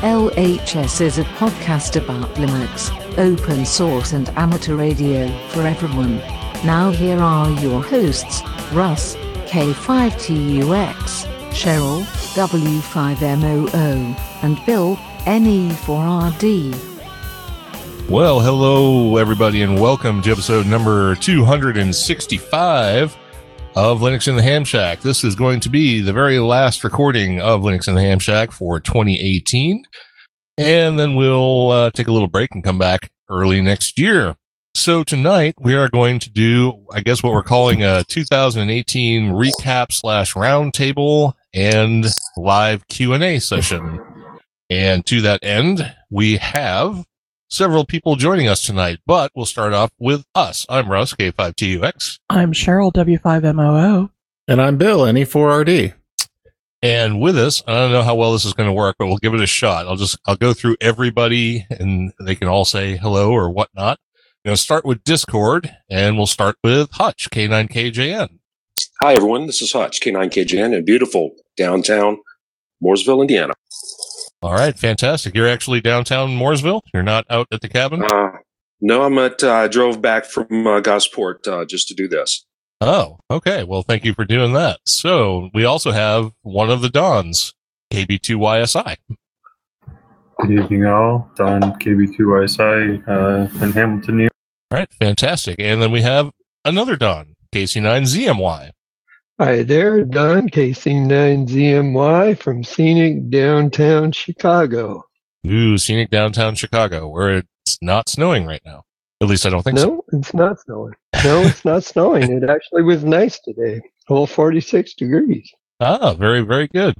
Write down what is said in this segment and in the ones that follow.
LHS is a podcast about Linux, open source, and amateur radio for everyone. Now, here are your hosts Russ, K5TUX, Cheryl, W5MOO, and Bill, NE4RD. Well, hello, everybody, and welcome to episode number 265 of Linux in the Ham Shack. This is going to be the very last recording of Linux in the Ham Shack for 2018. And then we'll uh, take a little break and come back early next year. So tonight we are going to do, I guess, what we're calling a 2018 recap slash roundtable and live Q and A session. And to that end, we have several people joining us tonight, but we'll start off with us. I'm Russ, K5TUX. I'm Cheryl, W5MOO. And I'm Bill, NE4RD. And with us, I don't know how well this is going to work, but we'll give it a shot. I'll just, I'll go through everybody and they can all say hello or whatnot. I'm going to start with Discord and we'll start with Hutch, K9KJN. Hi, everyone. This is Hutch, K9KJN in beautiful downtown Mooresville, Indiana. All right. Fantastic. You're actually downtown Mooresville. You're not out at the cabin. Uh, no, I'm at, uh, I drove back from uh, Gosport uh, just to do this. Oh, okay. Well, thank you for doing that. So we also have one of the Dons, KB2YSI. Good evening, all. Don KB2YSI uh, in Hamilton, New York. All right. Fantastic. And then we have another Don, KC9ZMY. Hi there, Don KC9ZMY from scenic downtown Chicago. Ooh, scenic downtown Chicago, where it's not snowing right now. At least I don't think so. No, it's not snowing. No, it's not snowing. It actually was nice today. Whole 46 degrees. Ah, very, very good.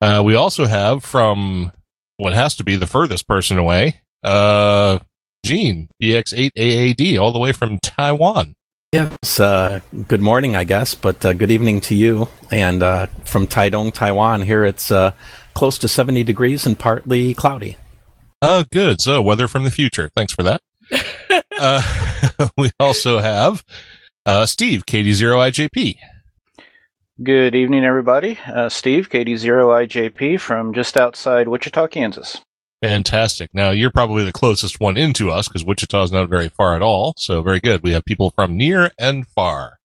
Uh, we also have from what has to be the furthest person away, uh, Gene, BX8AAD, all the way from Taiwan. Yes, uh, good morning, I guess, but uh, good evening to you. And uh, from Taidong, Taiwan, here it's uh, close to 70 degrees and partly cloudy. Oh, good. So, weather from the future. Thanks for that. uh, we also have uh, Steve, KD0IJP. Good evening, everybody. Uh, Steve, KD0IJP from just outside Wichita, Kansas. Fantastic. Now, you're probably the closest one into us because Wichita is not very far at all. So, very good. We have people from near and far.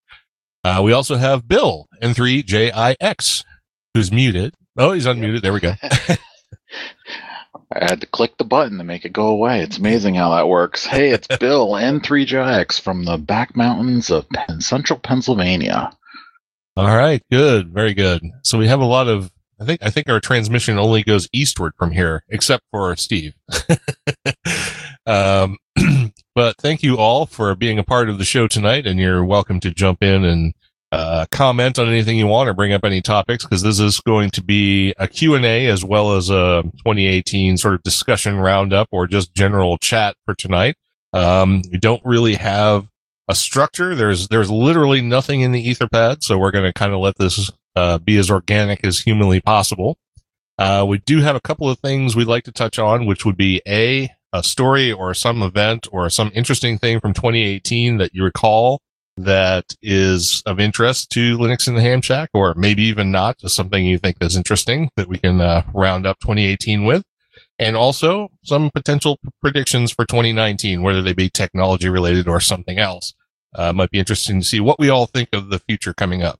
Uh, we also have Bill, N3JIX, who's muted. Oh, he's unmuted. There we go. I had to click the button to make it go away. It's amazing how that works. Hey, it's Bill N3JX from the back mountains of central Pennsylvania. All right, good, very good. So we have a lot of. I think I think our transmission only goes eastward from here, except for Steve. um, but thank you all for being a part of the show tonight, and you're welcome to jump in and uh, comment on anything you want or bring up any topics because this is going to be a Q&A as well as a 2018 sort of discussion roundup or just general chat for tonight. Um, we don't really have a structure. There's, there's literally nothing in the etherpad. So we're going to kind of let this, uh, be as organic as humanly possible. Uh, we do have a couple of things we'd like to touch on, which would be a, a story or some event or some interesting thing from 2018 that you recall that is of interest to Linux in the Ham Shack, or maybe even not, just something you think is interesting that we can uh, round up 2018 with. And also some potential predictions for 2019, whether they be technology related or something else. Uh, might be interesting to see what we all think of the future coming up.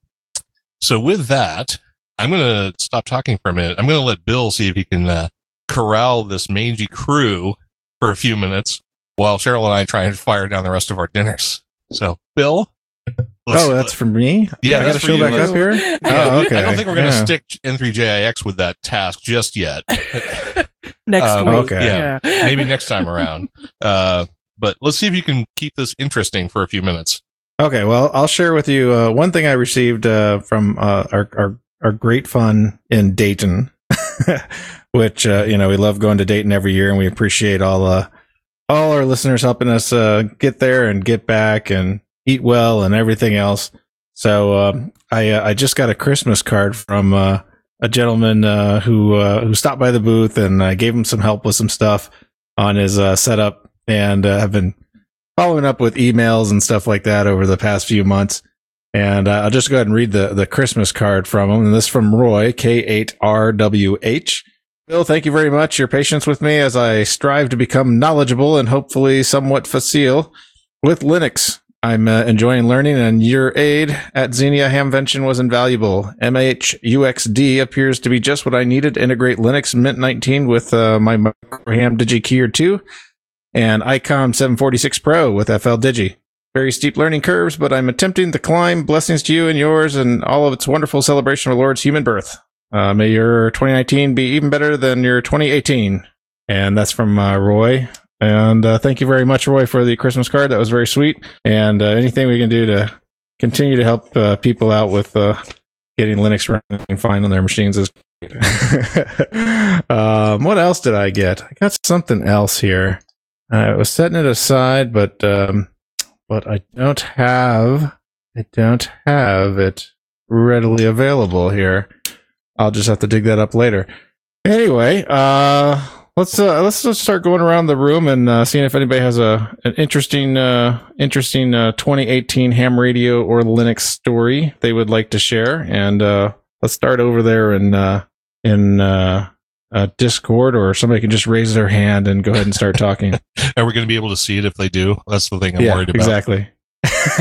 So with that, I'm going to stop talking for a minute. I'm going to let Bill see if he can uh, corral this mangy crew for a few minutes while Cheryl and I try and fire down the rest of our dinners. So, Bill. Oh, that's for me. Yeah, I got to show you. back Let's- up here. Yeah, oh, okay. I don't think we're going to Yeah. stick N3JIX with that task just yet. Next Um, week. okay. Yeah. Maybe next time around. Uh, but let's see if you can keep this interesting for a few minutes. Okay, well, I'll share with you uh, one thing I received uh, from uh, our, our our great fun in Dayton. which uh, you know we love going to Dayton every year, and we appreciate all uh, all our listeners helping us uh, get there and get back and eat well and everything else. So uh, I I just got a Christmas card from a gentleman who who stopped by the booth and I gave him some help with some stuff on his setup and have been following up with emails and stuff like that over the past few months. And uh, I'll just go ahead and read the, the Christmas card from him. And this from Roy, K8RWH. Bill, thank you very much. Your patience with me as I strive to become knowledgeable and hopefully somewhat facile with Linux. I'm uh, enjoying learning, and your aid at Xenia Hamvention was invaluable. MHUXD appears to be just what I needed. To integrate Linux Mint 19 with uh, my Microham DigiKeyer 2 and ICOM 746 Pro with FL Digi. Very steep learning curves, but I'm attempting to climb. Blessings to you and yours and all of its wonderful celebration of Lord's human birth. Uh, may your 2019 be even better than your 2018. And that's from uh, Roy. And uh, thank you very much, Roy, for the Christmas card. That was very sweet. And uh, anything we can do to continue to help uh, people out with uh, getting Linux running fine on their machines is great. um, what else did I get? I got something else here. I was setting it aside, but um, but I don't have I don't have it readily available here. I'll just have to dig that up later. Anyway, uh, let's uh, let's just start going around the room and uh, seeing if anybody has a an interesting uh, interesting uh, 2018 ham radio or Linux story they would like to share. And uh, let's start over there in uh, in uh, uh, Discord, or somebody can just raise their hand and go ahead and start talking. Are we going to be able to see it if they do? That's the thing I'm yeah, worried about. exactly.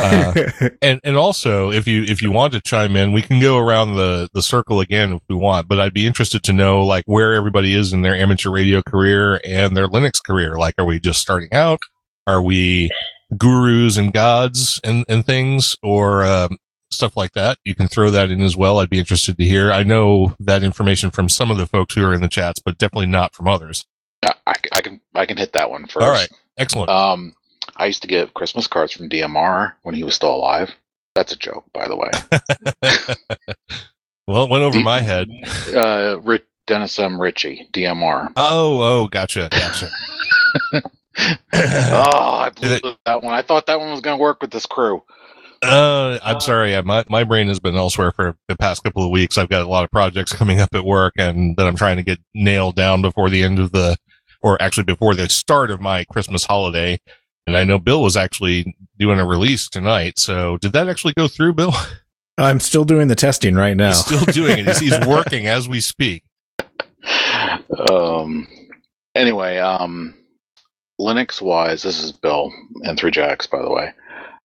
Uh, and and also if you if you want to chime in we can go around the the circle again if we want but i'd be interested to know like where everybody is in their amateur radio career and their linux career like are we just starting out are we gurus and gods and and things or um, stuff like that you can throw that in as well i'd be interested to hear i know that information from some of the folks who are in the chats but definitely not from others I, I can I can hit that one first. all right excellent Um, I used to get Christmas cards from DMR when he was still alive. That's a joke, by the way. well it went over D- my head Uh, Rich, Dennis M. Ritchie, DMR. oh oh gotcha gotcha oh, I blew that one. I thought that one was going to work with this crew. Uh, I'm sorry. Yeah, my, my brain has been elsewhere for the past couple of weeks. I've got a lot of projects coming up at work and that I'm trying to get nailed down before the end of the, or actually before the start of my Christmas holiday. And I know Bill was actually doing a release tonight. So did that actually go through, Bill? I'm still doing the testing right now. He's still doing it. He's, he's working as we speak. Um. Anyway, um, Linux wise, this is Bill and Three Jacks, by the way.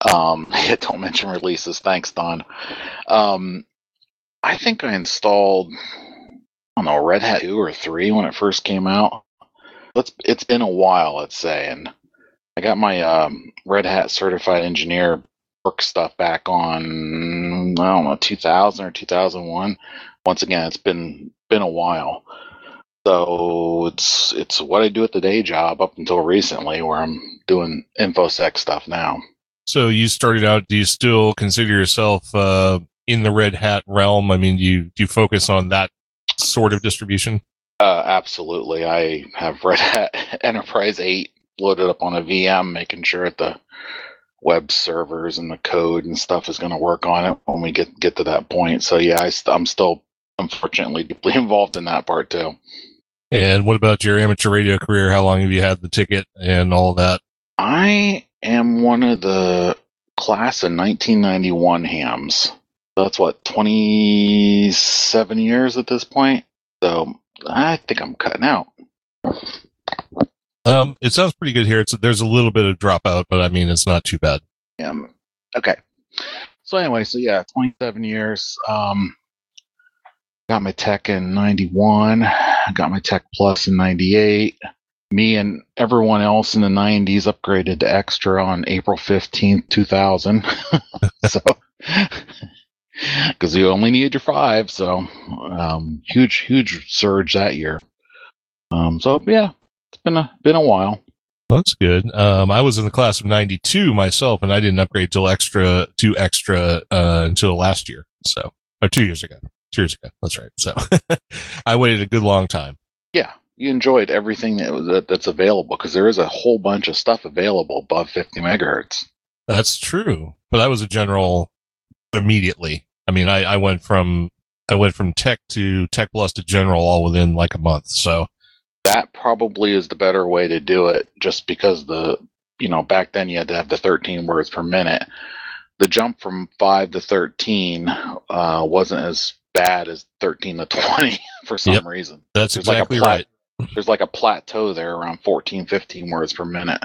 Um, yeah, don't mention releases. Thanks, Don. Um, I think I installed, I don't know, Red Hat two or three when it first came out. Let's. It's been a while, let's say, and I got my um, Red Hat certified engineer work stuff back on I don't know 2000 or 2001. Once again, it's been been a while. So it's it's what I do at the day job up until recently, where I'm doing infosec stuff now. So you started out, do you still consider yourself, uh, in the Red Hat realm? I mean, do you, do you focus on that sort of distribution? Uh, absolutely, I have Red Hat Enterprise 8 loaded up on a VM, making sure that the web servers and the code and stuff is going to work on it when we get get to that point. So yeah, I st- I'm still unfortunately deeply involved in that part too. And what about your amateur radio career? How long have you had the ticket and all that? I am one of the class of 1991 hams. That's what 27 years at this point. So I think I'm cutting out. Um, it sounds pretty good here. It's there's a little bit of dropout, but I mean it's not too bad. Um, okay. So anyway, so yeah, 27 years. Um, got my tech in 91. I Got my tech plus in 98. Me and everyone else in the 90s upgraded to extra on April 15th, 2000. so, because you only needed your five, so um, huge, huge surge that year. Um, so yeah, it's been a been a while. That's good. Um, I was in the class of '92 myself, and I didn't upgrade till extra to extra uh, until last year, so or two years ago. two years ago. That's right. So I waited a good long time. Yeah, you enjoyed everything that, that that's available because there is a whole bunch of stuff available above 50 megahertz. That's true. But that was a general immediately. I mean, I, I went from I went from tech to tech plus to general all within like a month. So That probably is the better way to do it, just because the you know back then you had to have the 13 words per minute. The jump from five to 13 uh, wasn't as bad as 13 to 20 for some Yep. reason. that's There's like exactly plat- right. There's like a plateau there around 14 15 words per minute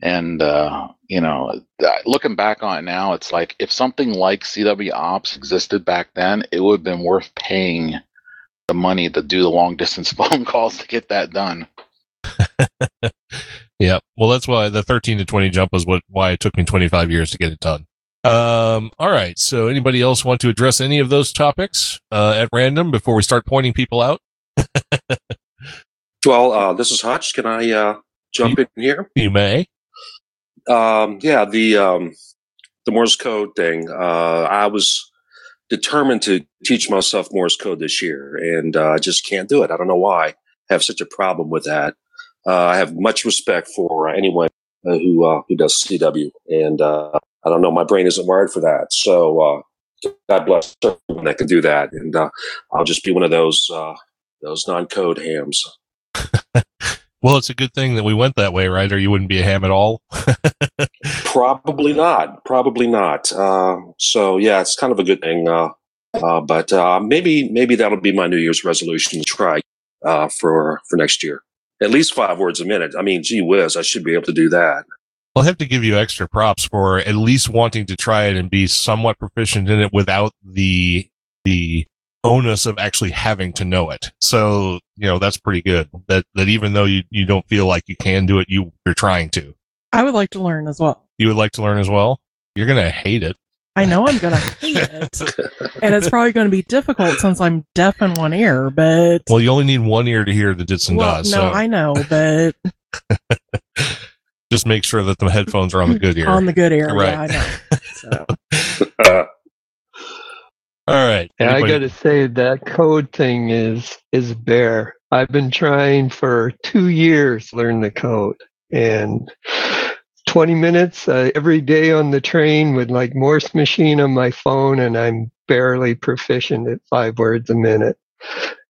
and uh you know looking back on it now it's like if something like cw ops existed back then it would have been worth paying the money to do the long distance phone calls to get that done Yeah. Well, that's why the 13 to 20 jump was what why it took me 25 years to get it done. Um, all right. So anybody else want to address any of those topics uh, at random before we start pointing people out? Well, uh, this is Hutch. Can I uh, jump in here? You may. Um, yeah, the um, the Morse code thing. Uh, I was determined to teach myself Morse code this year, and uh, I just can't do it. I don't know why. I have such a problem with that. Uh, I have much respect for anyone who uh, who does CW, and uh, I don't know. My brain isn't wired for that. So uh, God bless everyone that can do that, and uh, I'll just be one of those uh, those non-code hams. Well, it's a good thing that we went that way, right? Or you wouldn't be a ham at all. Probably not. Probably not. Uh, so yeah, it's kind of a good thing. Uh, uh, but uh, maybe maybe that'll be my New Year's resolution to try uh, for for next year. At least five words a minute. I mean, gee whiz, I should be able to do that. I'll have to give you extra props for at least wanting to try it and be somewhat proficient in it without the the onus of actually having to know it. So, you know, that's pretty good. That that even though you, you don't feel like you can do it, you you're trying to. I would like to learn as well. You would like to learn as well? You're gonna hate it. I know I'm going to hate it. And it's probably going to be difficult since I'm deaf in one ear, but. Well, you only need one ear to hear the dits and well, dots. no, so I know, but just make sure that the headphones are on the good ear. on the good ear. Right. Yeah, I know. So. Uh, All right. Yeah, I got to say that code thing is is bare. I've been trying for two years to learn the code, and 20 minutes uh, every day on the train with like Morse machine on my phone, and I'm barely proficient at five words a minute.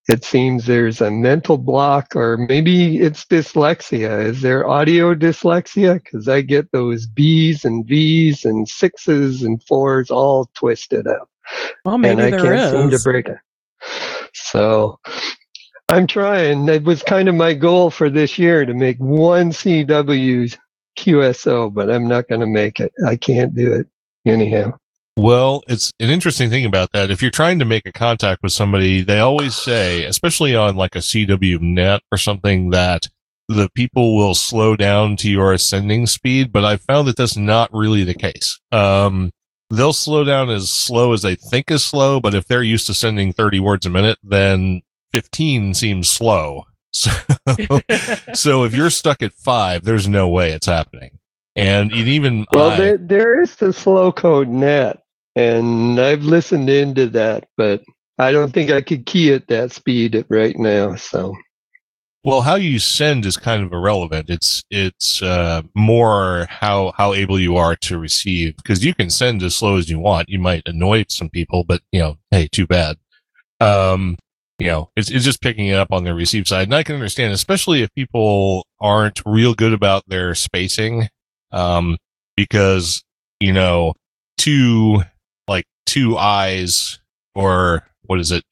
It seems there's a mental block, or maybe it's dyslexia. Is there audio dyslexia? Because I get those B's and V's and sixes and fours all twisted up Well, maybe and I there can't seem to break it. So I'm trying. It was kind of my goal for this year to make one CW QSO, but I'm not going to make it. I can't do it anyhow. Well, it's an interesting thing about that. If you're trying to make a contact with somebody, they always say, especially on like a CW net or something, that the people will slow down to your ascending speed. But I found that that's not really the case. Um, they'll slow down as slow as they think is slow, but if they're used to sending 30 words a minute, then 15 seems slow. So, so if you're stuck at five, there's no way it's happening. And it even Well, I- there, there is the slow code net, and I've listened into that, but I don't think I could key at that speed right now. So Well, how you send is kind of irrelevant. It's it's uh, more how how able you are to receive because you can send as slow as you want. You might annoy some people, but you know, hey, too bad. Um, you know, it's it's just picking it up on the receive side, and I can understand, especially if people aren't real good about their spacing, um, because you know, two like two eyes or what is it?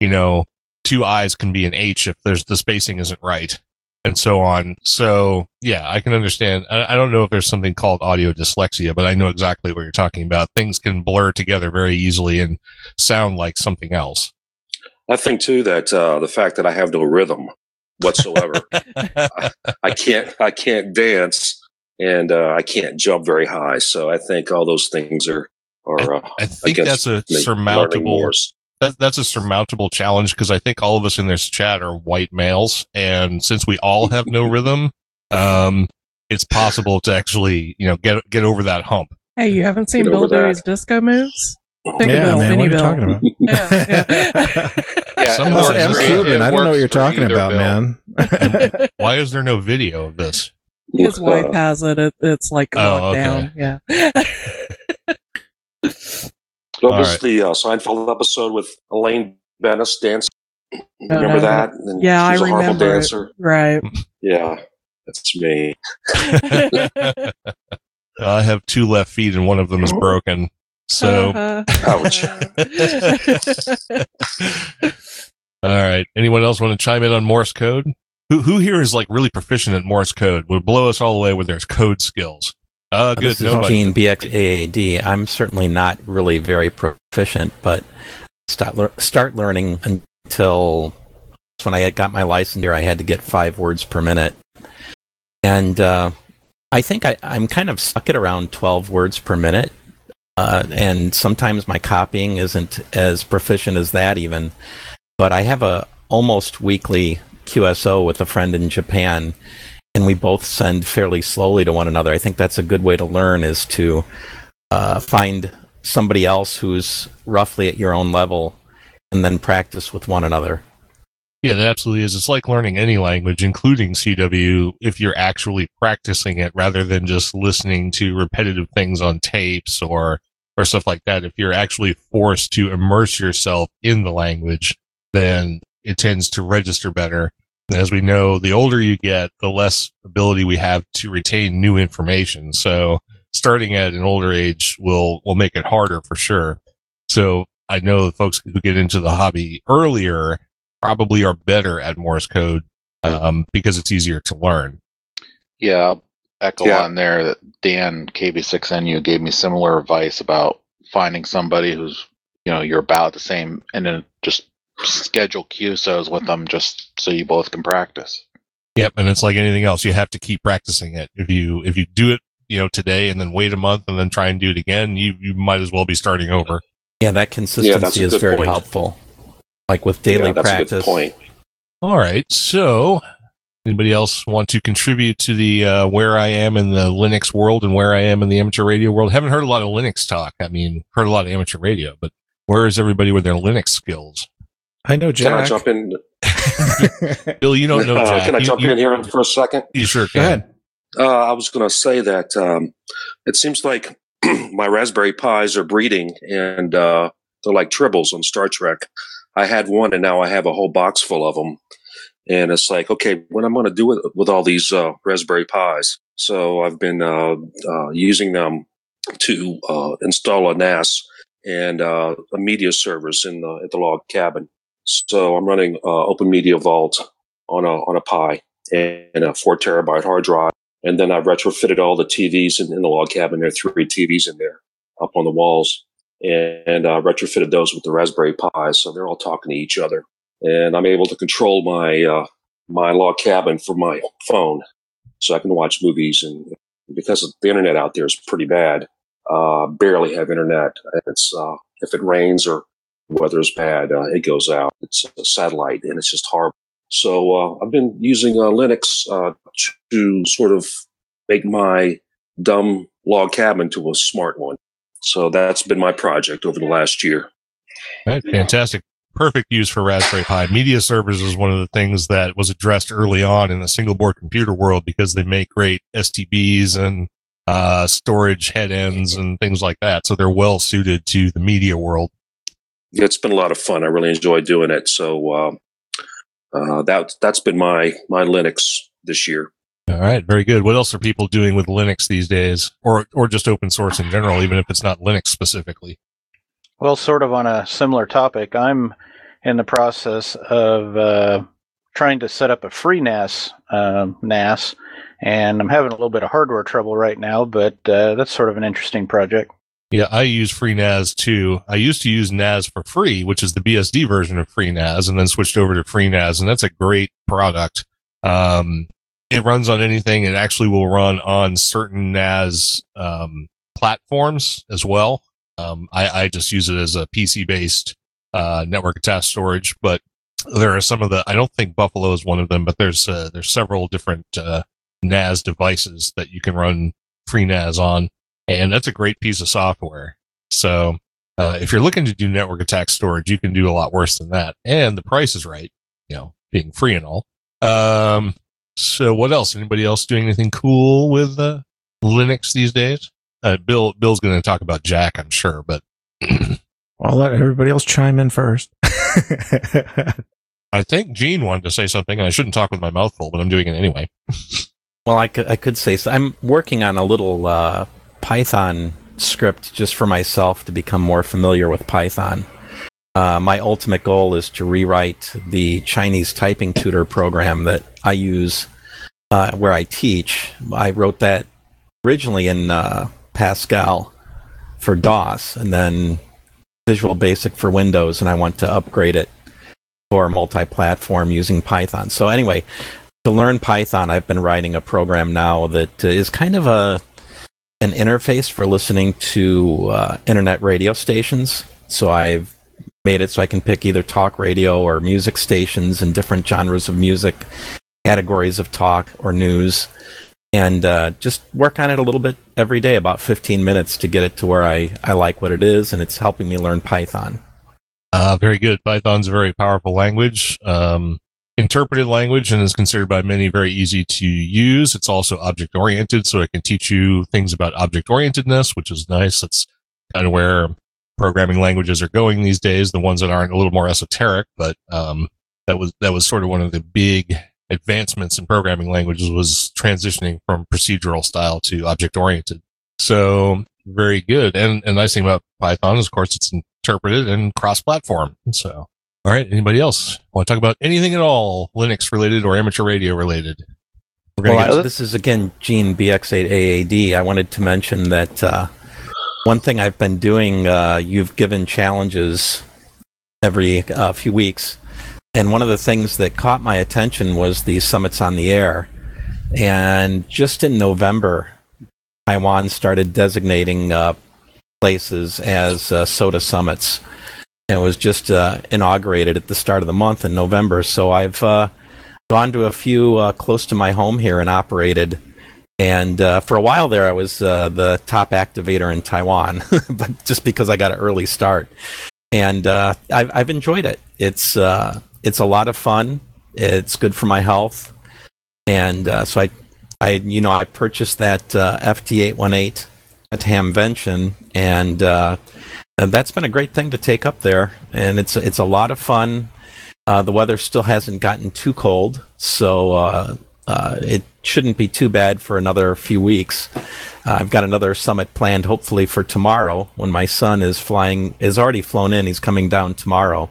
You know, two eyes can be an H if there's the spacing isn't right and so on. So yeah, I can understand. I, I don't know if there's something called audio dyslexia, but I know exactly what you're talking about. Things can blur together very easily and sound like something else. I think too that uh, the fact that I have no rhythm whatsoever, I, I can't I can't dance and uh, I can't jump very high. So I think all those things are are. Uh, I think that's a surmountable. That, that's a surmountable challenge because I think all of us in this chat are white males, and since we all have no rhythm, um, it's possible to actually you know get get over that hump. Hey, you haven't seen Bill over that. Dewey's disco moves? Think Yeah, about man, what are you Bill. talking about? Yeah, yeah. Yeah, Some it works works I'm for- great. Cuban. I don't know what you're talking about, bill. man. Why is there no video of this? His wife has it. it it's like Oh, locked okay. down. Yeah. Well, All this right. the uh, Seinfeld episode with Elaine Benes dance. Remember Uh-huh. that? And Yeah, I she's a remember it. dancer. Right. Yeah, that's me. I have two left feet and one of them is broken. So, Uh-huh. Ouch. all right. Anyone else want to chime in on Morse code? Who who here is like really proficient at Morse code? Would blow us all away with their code skills. Uh, good. This is Nobody. Gene BXAAD. I'm certainly not really very proficient, but start, lear- start learning until when I got my license here, I had to get five words per minute. And uh, I think I, I'm kind of stuck at around 12 words per minute. Uh, and sometimes my copying isn't as proficient as that even. But I have a almost weekly QSO with a friend in Japan and we both send fairly slowly to one another. I think that's a good way to learn is to uh, find somebody else who's roughly at your own level and then practice with one another. Yeah, that absolutely is. It's like learning any language, including CW, if you're actually practicing it rather than just listening to repetitive things on tapes or or stuff like that. If you're actually forced to immerse yourself in the language, then it tends to register better. And as we know, the older you get, the less ability we have to retain new information. So starting at an older age will will make it harder for sure. So I know the folks who get into the hobby earlier probably are better at Morse code um, because it's easier to learn. Yeah, I'll echo Yeah. on there that Dan KB6NU gave me similar advice about finding somebody who's you know you're about the same, and then just schedule QSOs with them just so you both can practice. Yep, and it's like anything else; you have to keep practicing it. If you if you do it, you know, today and then wait a month and then try and do it again, you you might as well be starting over. Yeah, that consistency a is very point. helpful. Like with daily yeah, that's a practice. good point. All right, so anybody else want to contribute to the uh, where I am in the Linux world and where I am in the amateur radio world? Haven't heard a lot of Linux talk. I mean, heard a lot of amateur radio, but where is everybody with their Linux skills? I know Jack. Can I Jack. jump in? Bill, you don't know Uh, Jack. can I You- jump you, in here for a second? You sure Go ahead. Uh, I was going to say that um, it seems like my Raspberry Pis are breeding, and uh, they're like tribbles on Star Trek. I had one, and now I have a whole box full of them. And it's like, okay, what am I'm going to do with with all these uh, Raspberry Pis? So I've been uh, uh, using them to uh, install a NAS and uh, a media service in the at the log cabin. So I'm running uh, Open Media Vault on a on a Pi and a four terabyte hard drive. And then I've retrofitted all the TVs in, in the log cabin. There are three TVs in there up on the walls and uh, retrofitted those with the Raspberry Pi. So they're all talking to each other. And I'm able to control my, uh, my log cabin from my phone so I can watch movies. And because the internet out there is pretty bad, uh, barely have internet. It's, uh, if it rains or weather is bad, uh, it goes out. It's a satellite and it's just horrible. So uh, I've been using uh, Linux uh, to sort of make my dumb log cabin to a smart one. So that's been my project over the last year. Right, fantastic. Perfect use for Raspberry Pi. Media servers is one of the things that was addressed early on in the single board computer world because they make great STBs and uh, storage head ends and things like that. So they're well suited to the media world. It's been a lot of fun. I really enjoy doing it. So uh, uh, that that's been my my Linux this year. All right, very good. What else are people doing with Linux these days, or or just open source in general, even if it's not Linux specifically? Well, sort of on a similar topic, I'm in the process of uh, trying to set up a free NAS um, NAS, and I'm having a little bit of hardware trouble right now, but uh, that's sort of an interesting project. Yeah, I use FreeNAS too. I used to use NAS4Free, which is the BSD version of FreeNAS, and then switched over to FreeNAS, and that's a great product. Um, it runs on anything. It actually will run on certain NAS um, platforms as well. Um, I, I just use it as a PC based uh, network attached storage, but there are some of the. I don't think Buffalo is one of them, but there's uh, there's several different uh, NAS devices that you can run FreeNAS on and that's a great piece of software. So Uh, if you're looking to do network attached storage, you can do a lot worse than that. And the price is right, you know, being free and all. Um, so what else? Anybody else doing anything cool with uh, Linux these days? Uh, Bill, Bill's going to talk about Jack, I'm sure, but I'll let everybody else chime in first. I think Gene wanted to say something. and I shouldn't talk with my mouth full, but I'm doing it anyway. Well, I could, I could say so. I'm working on a little uh, Python script just for myself to become more familiar with Python. Uh, my ultimate goal is to rewrite the Chinese typing tutor program that I use uh, where I teach. I wrote that originally in uh, Pascal for DOS and then Visual Basic for Windows, and I want to upgrade it for multi platform using Python. So, anyway, to learn Python, I've been writing a program now that is kind of a an interface for listening to uh, internet radio stations. So I've made it so I can pick either talk radio or music stations and different genres of music, categories of talk or news, and uh, just work on it a little bit every day, about 15 minutes to get it to where I, I like what it is, and it's helping me learn Python. Uh, very good. Python's a very powerful language. Um, interpreted language and is considered by many very easy to use. It's also object oriented, so it can teach you things about object orientedness, which is nice. That's kind of where programming languages are going these days. The ones that aren't a little more esoteric, but um, that was that was sort of one of the big advancements in programming languages was transitioning from procedural style to object oriented. So very good. And and nice thing about Python is, of course, it's interpreted and cross platform. So all right. Anybody else want to talk about anything at all Linux related or amateur radio related? Well, I, this is again Gene BX8AAD. I wanted to mention that uh, one thing I've been doing. Uh, you've given challenges every uh, few weeks, and one of the things that caught my attention was the summits on the air. And just in November, Taiwan started designating uh, places as uh, SOTA it was just uh, inaugurated at the start of the month in November. So I've uh, gone to a few uh, close to my home here and operated. And uh, for a while there, I was uh, the top activator in Taiwan, but just because I got an early start, and uh, I've, I've enjoyed it. It's it's a lot of fun. It's good for my health, and so I, I you know I purchased that FT818 at Hamvention, and and that's been a great thing to take up there, and it's it's a lot of fun. Uh, the weather still hasn't gotten too cold, so uh, uh, it shouldn't be too bad for another few weeks. Uh, I've got another summit planned, hopefully for tomorrow, when my son is flying. is already flown in. He's coming down tomorrow,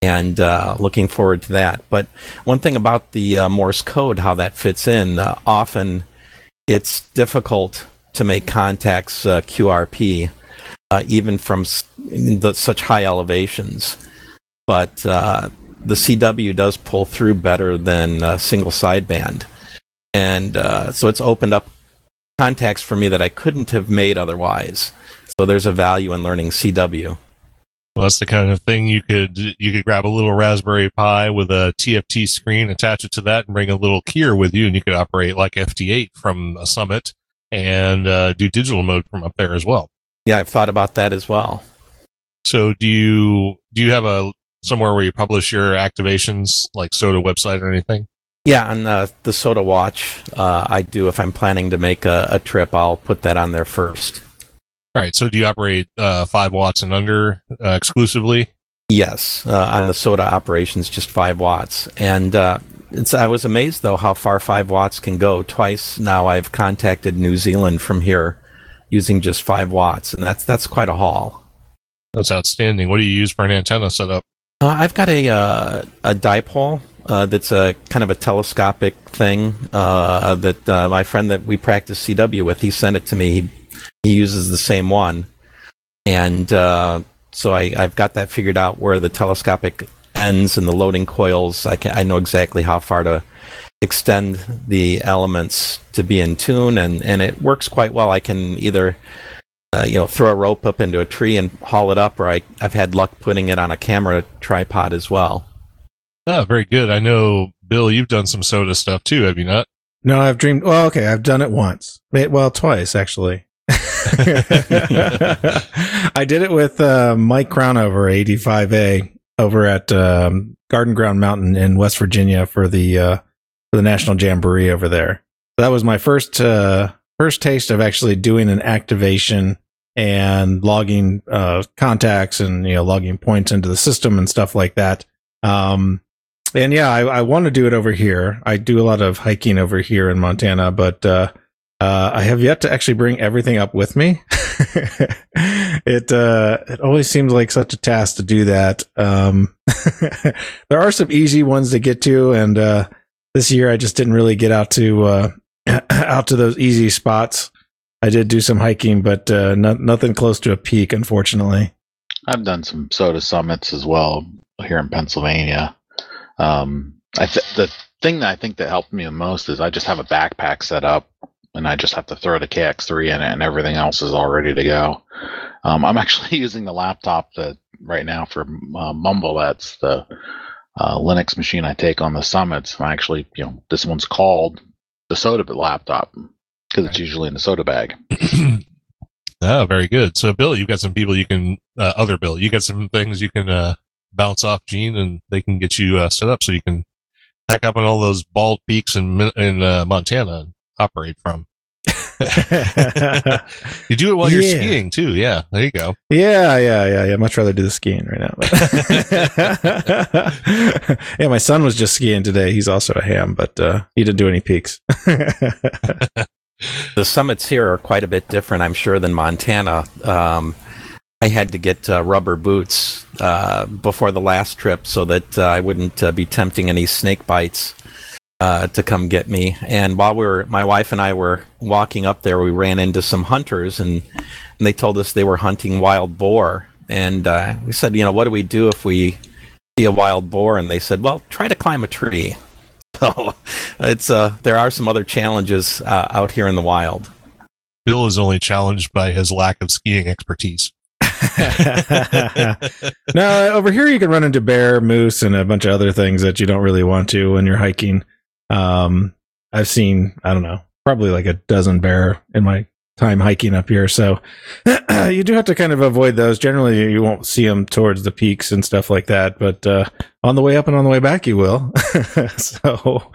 and uh, looking forward to that. But one thing about the uh, Morse code, how that fits in, often it's difficult to make contacts QRP uh, even from the, such high elevations. But uh, the CW does pull through better than single sideband. And uh, so it's opened up contacts for me that I couldn't have made otherwise. So there's a value in learning CW. Well, that's the kind of thing you could you could grab a little Raspberry Pi with a TFT screen, attach it to that, and bring a little keyer with you, and you could operate like FT8 from a Summit and uh, do digital mode from up there as well. Yeah, I've thought about that as well. So do you do you have a somewhere where you publish your activations like SOTA website or anything? Yeah, on the, the SOTA Watch, uh, I do. If I'm planning to make a, a, trip, I'll put that on there first. All right. So do you operate uh, five watts and under uh, exclusively? Yes, uh, on the SOTA operations, just five watts. And uh, it's, I was amazed though how far five watts can go. Twice now, I've contacted New Zealand from here using just five watts, and that's that's quite a haul. That's outstanding. What do you use for an antenna setup? Uh, I've got a uh, a dipole uh, that's a kind of a telescopic thing uh, that uh, my friend that we practice CW with he sent it to me. He, he uses the same one, and uh, so I, I've got that figured out where the telescopic ends and the loading coils. I can I know exactly how far to extend the elements to be in tune, and, and it works quite well. I can either uh, you know throw a rope up into a tree and haul it up, or I, I've had luck putting it on a camera tripod as well. Oh, very good. I know, Bill, you've done some SOTA stuff too, have you not? No, I've dreamed. Well, okay, I've done it once. Well, twice actually. I did it with uh, Mike Crownover, 85A, over at um, Garden Ground Mountain in West Virginia for the uh, for the National Jamboree over there. That was my first uh, first taste of actually doing an activation and logging uh, contacts and you know logging points into the system and stuff like that. Um, and yeah, I, I want to do it over here. I do a lot of hiking over here in Montana, but uh, uh, I have yet to actually bring everything up with me. it uh, it always seems like such a task to do that. Um, there are some easy ones to get to, and uh, this year I just didn't really get out to uh, out to those easy spots. I did do some hiking, but uh, no, nothing close to a peak, unfortunately. I've done some SOTA summits as well here in Pennsylvania. Um, I th- the thing that I think that helped me the most is I just have a backpack set up and I just have to throw the KX3 in it, and everything else is all ready to go. Um, I'm actually using the laptop that right now for uh, Mumble. That's the uh, Linux machine I take on the summits. I actually, you know, this one's called the SOTA laptop because it's usually in the SOTA bag. oh, very good. So, Bill, you've got some people you can, uh, other Bill, you got some things you can uh, bounce off Gene, and they can get you uh, set up so you can pack up on all those bald peaks in in uh, Montana and operate from. you do it while you're Yeah. skiing too. Yeah, there you go. Yeah, yeah, yeah, yeah. Much rather do the skiing right now. yeah, my son was just skiing today. He's also a ham, but uh, he didn't do any peaks. The summits here are quite a bit different, I'm sure, than Montana. Um, I had to get uh, rubber boots uh, before the last trip so that uh, I wouldn't uh, be tempting any snake bites uh, to come get me. And while we were, my wife and I were walking up there, we ran into some hunters, and, and they told us they were hunting wild boar. And uh, we said, you know, what do we do if we see a wild boar? And they said, well, try to climb a tree. So it's uh, there are some other challenges uh, out here in the wild. Bill is only challenged by his lack of skiing expertise. now over here you can run into bear, moose, and a bunch of other things that you don't really want to when you're hiking. Um, I've seen, I don't know, probably like a dozen bear in my time hiking up here. So you do have to kind of avoid those. Generally, you won't see them towards the peaks and stuff like that, but uh, on the way up and on the way back, you will. so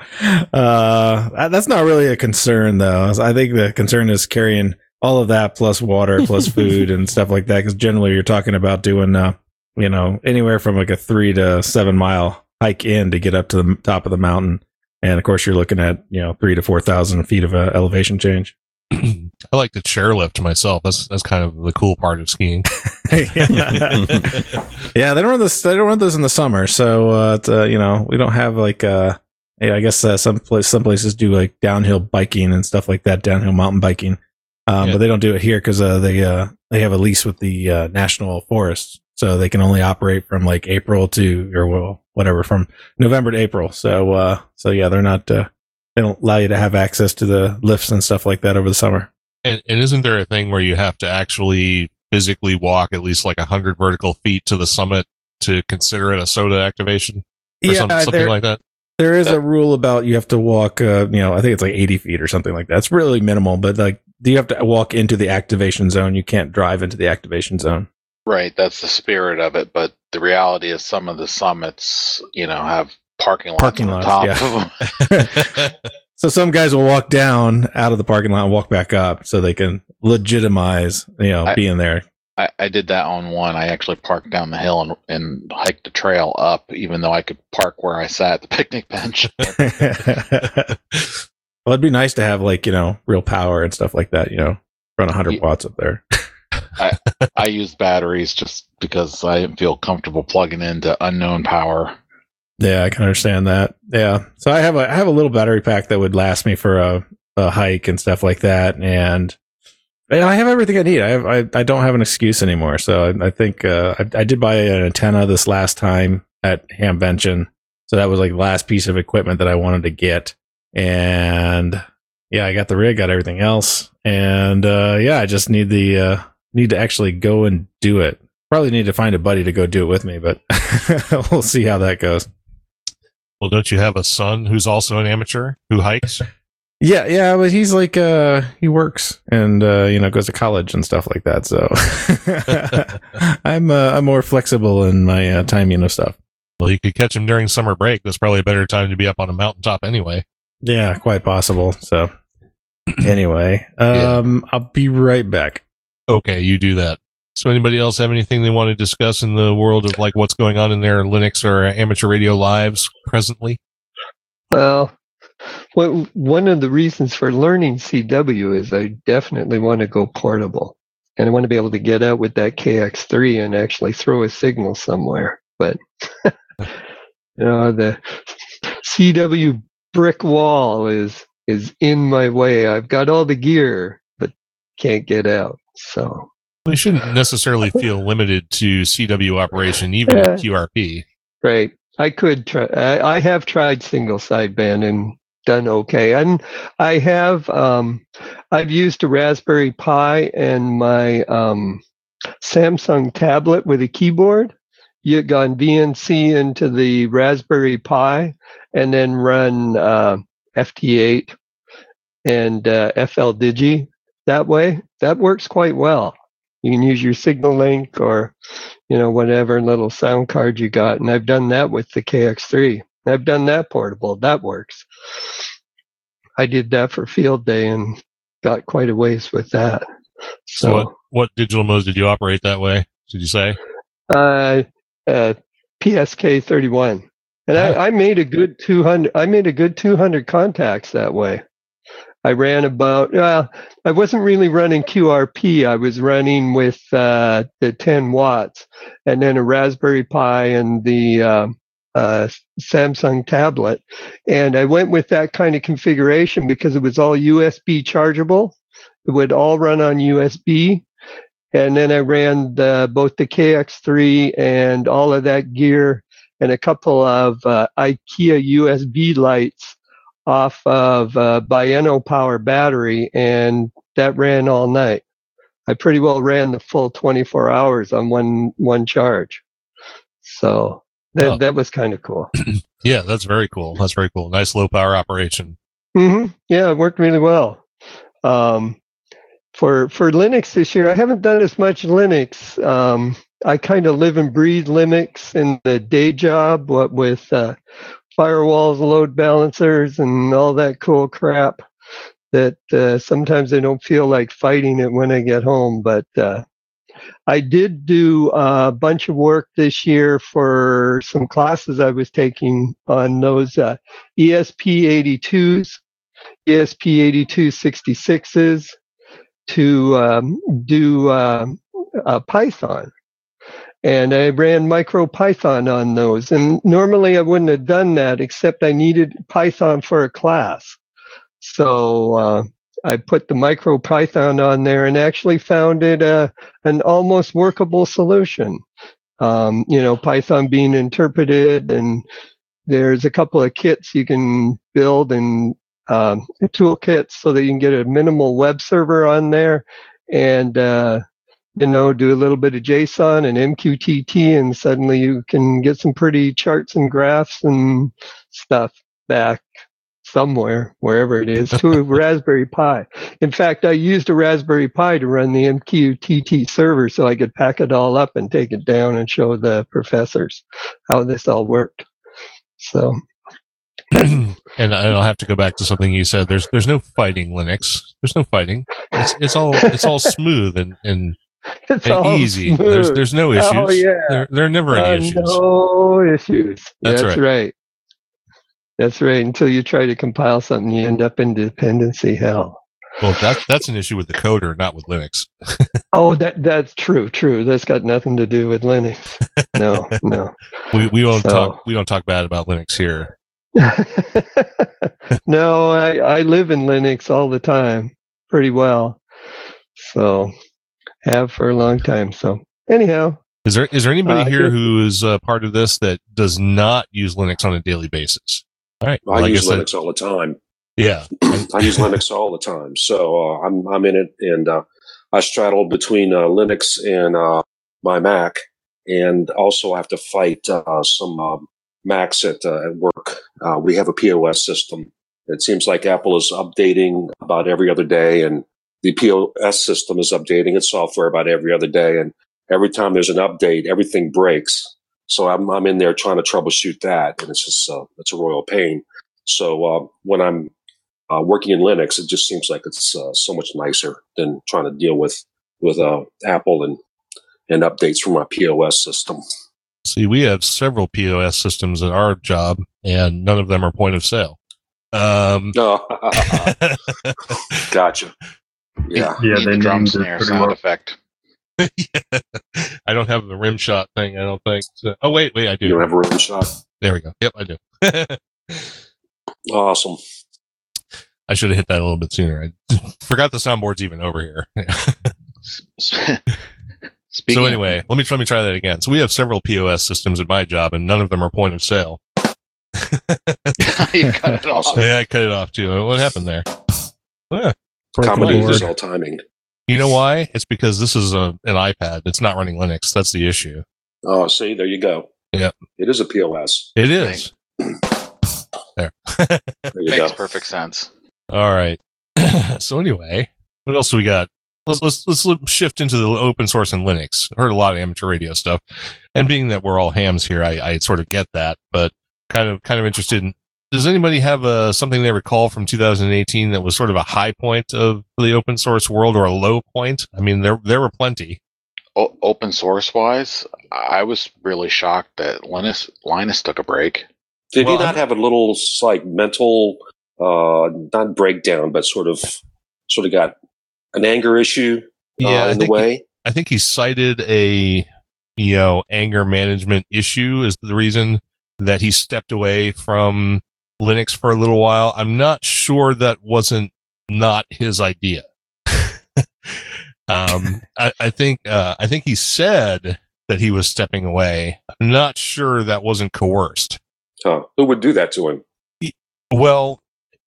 uh, that's not really a concern, though. I think the concern is carrying all of that plus water plus food and stuff like that because generally you're talking about doing uh you know anywhere from like a three to seven mile hike in to get up to the top of the mountain and of course you're looking at you know three to four thousand feet of uh, elevation change I like to chairlift myself. That's that's kind of the cool part of skiing. yeah they don't run this they don't run those in the summer so uh, it's, uh you know we don't have like uh yeah, I guess uh, some place, some places do like downhill biking and stuff like that, downhill mountain biking. Um, Yeah. but they don't do it here because uh, they uh, they have a lease with the uh, national forests, so they can only operate from like April to or well whatever from November to April. So uh, so yeah, they're not uh, they don't allow you to have access to the lifts and stuff like that over the summer. And, and isn't there a thing where you have to actually physically walk at least like a hundred vertical feet to the summit to consider it a SOTA activation or some, something there- like that? There is a rule about you have to walk, uh, you know, I think it's like 80 feet or something like that. It's really minimal, but like, do you have to walk into the activation zone. You can't drive into the activation zone. Right, that's the spirit of it. But the reality is, some of the summits, you know, have parking lots Parking on lots, top of them. So some guys will walk down out of the parking lot and walk back up so they can legitimize, you know, I- being there. I, I did that on one. I actually parked down the hill and, and hiked the trail up, even though I could park where I sat at the picnic bench. well, it'd be nice to have like, you know, real power and stuff like that, you know, run 100 watts up there. I, I used batteries just because I didn't feel comfortable plugging into unknown power. Yeah, I can understand that. Yeah. So I have a I have a little battery pack that would last me for a, a hike and stuff like that, and and I have everything I need. I have I, I don't have an excuse anymore. So I, I think uh, I, I did buy an antenna this last time at Hamvention. So that was like the last piece of equipment that I wanted to get, and yeah, I got the rig, got everything else, and uh, yeah, I just need the uh, need to actually go and do it. Probably need to find a buddy to go do it with me, but we'll see how that goes. Well, don't you have a son who's also an amateur who hikes? Yeah, yeah, but he's like uh he works and uh you know goes to college and stuff like that. So I'm uh, I'm more flexible in my uh, timing of stuff. Well, you could catch him during summer break. That's probably a better time to be up on a mountaintop anyway. Yeah, quite possible. So anyway, um I'll be right back. Okay, you do that. So, anybody else have anything they want to discuss in the world of like what's going on in their Linux or amateur radio lives presently? Well, one of the reasons for learning CW is I definitely want to go portable. And I want to be able to get out with that KX3 and actually throw a signal somewhere. But, you know, the CW brick wall is, is in my way. I've got all the gear, but can't get out. So We shouldn't necessarily feel limited to CW operation, even Yeah. QRP. Right. I could try. I, I have tried single sideband and done okay. And I have. Um, I've used a Raspberry Pi and my um, Samsung tablet with a keyboard. You gone VNC into the Raspberry Pi and then run uh, FT8 and uh, Fldigi that way. That works quite well. You can use your SignaLink or you know, whatever little sound card you got. And I've done that with the KX3. I've done that portable. That works. I did that for field day and got quite a ways with that. So, So, what, what digital modes did you operate that way? Did you say? uh, uh, PSK 31. And I, I made a good 200, I made a good 200 contacts that way. I ran about, well, I wasn't really running QRP. I was running with uh, the 10 watts and then a Raspberry Pi and the um, uh, Samsung tablet. And I went with that kind of configuration because it was all USB chargeable. It would all run on USB. And then I ran the, both the KX3 and all of that gear and a couple of uh, IKEA USB lights off of a Bioenno power battery, and that ran all night. I pretty well ran the full 24 hours on one one charge. So that Oh. that was kind of cool. Yeah, that's very cool. That's very cool. Nice low power operation. hmm Yeah, it worked really well. Um, for for Linux this year, I haven't done as much Linux. Um, I kind of live and breathe Linux in the day job, what with uh, firewalls, load balancers, and all that cool crap. That uh, sometimes I don't feel like fighting it when I get home, but uh, I did do a bunch of work this year for some classes I was taking on those uh, ESP82s, ESP8266s to um, do um, Python. And I ran MicroPython on those. And normally I wouldn't have done that, except I needed Python for a class. So uh, I put the MicroPython on there and actually found it uh, an almost workable solution. Um, you know, Python being interpreted, and there's a couple of kits you can build and um, toolkits so that you can get a minimal web server on there and uh, you know do a little bit of JSON and MQTT, and suddenly you can get some pretty charts and graphs and stuff back somewhere, wherever it is, to a Raspberry Pi. In fact, I used a Raspberry Pi to run the MQTT server so I could pack it all up and take it down and show the professors how this all worked. So, and I'll have to go back to something you said. There's there's no fighting Linux. There's no fighting. It's it's all it's all smooth and and, It's all easy. There's there's no issues. Oh, yeah. There there are never Uh, any issues. No issues. That's That's, right. right. That's right. Until you try to compile something, you end up in dependency hell. Well, that's that's an issue with the coder, not with Linux. Oh, that that's true. True. That's got nothing to do with Linux. No, no. We we don't So- talk we don't talk bad about Linux here. no, I, I live in Linux all the time pretty well. So have for a long time. So anyhow, Is there is there anybody Uh, here who is uh, part of this that does not use Linux on a daily basis? All right. I Well, use guess Linux all the time. yeah. I use Linux all the time, so uh, I'm I'm in it, and uh, I straddle between uh, Linux and uh, my Mac, and also I have to fight uh, some um, Macs at uh, at work. Uh, we have a POS system, It seems like Apple is updating about every other day, and the POS system is updating its software about every other day. And every time there's an update, everything breaks. So I'm, I'm in there trying to troubleshoot that, and it's just uh, it's a royal pain. So uh, when I'm uh, working in Linux, it just seems like it's uh, so much nicer than trying to deal with with uh, Apple and and updates from my POS system. See, we have several POS systems at our job, and none of them are point of sale. Um, oh, gotcha. Yeah, yeah, they the drum named it snare sound well. effect. yeah. I don't have the rim shot thing. I don't think. So, oh wait, wait, I do. You don't have a rim shot. There we go. Yep, I do. Awesome. I should have hit that a little bit sooner. I forgot the soundboard's even over here. So anyway, let me let me try that again. So we have several POS systems at my job, and none of them are point of sale. you cut it off. Yeah, I cut it off too. What happened there? Yeah. Comedy Lord. is all timing. You know why? It's because this is a, an iPad. It's not running Linux. That's the issue. Oh, see, there you go. Yeah. It is a POS. It is. there. There you Makes go. perfect sense. All right. so anyway, what else we got? Let's let's let's shift into the open source and Linux. I heard a lot of amateur radio stuff, and being that we're all hams here, I, I sort of get that, but kind of kind of interested in. Does anybody have uh something they recall from 2018 that was sort of a high point of the open source world or a low point? I mean, there there were plenty. O- open source wise, I was really shocked that Linus Linus took a break. Did Well, he not I'm- have a little like mental, uh, not breakdown, but sort of, sort of got an anger issue uh, Yeah, I in the think he- way? I think he cited a you know anger management issue as the reason that he stepped away from Linux for a little while. I'm not sure that wasn't not his idea. um, I, I think uh, I think he said that he was stepping away. I'm not sure that wasn't coerced. Huh. Who would do that to him? Well,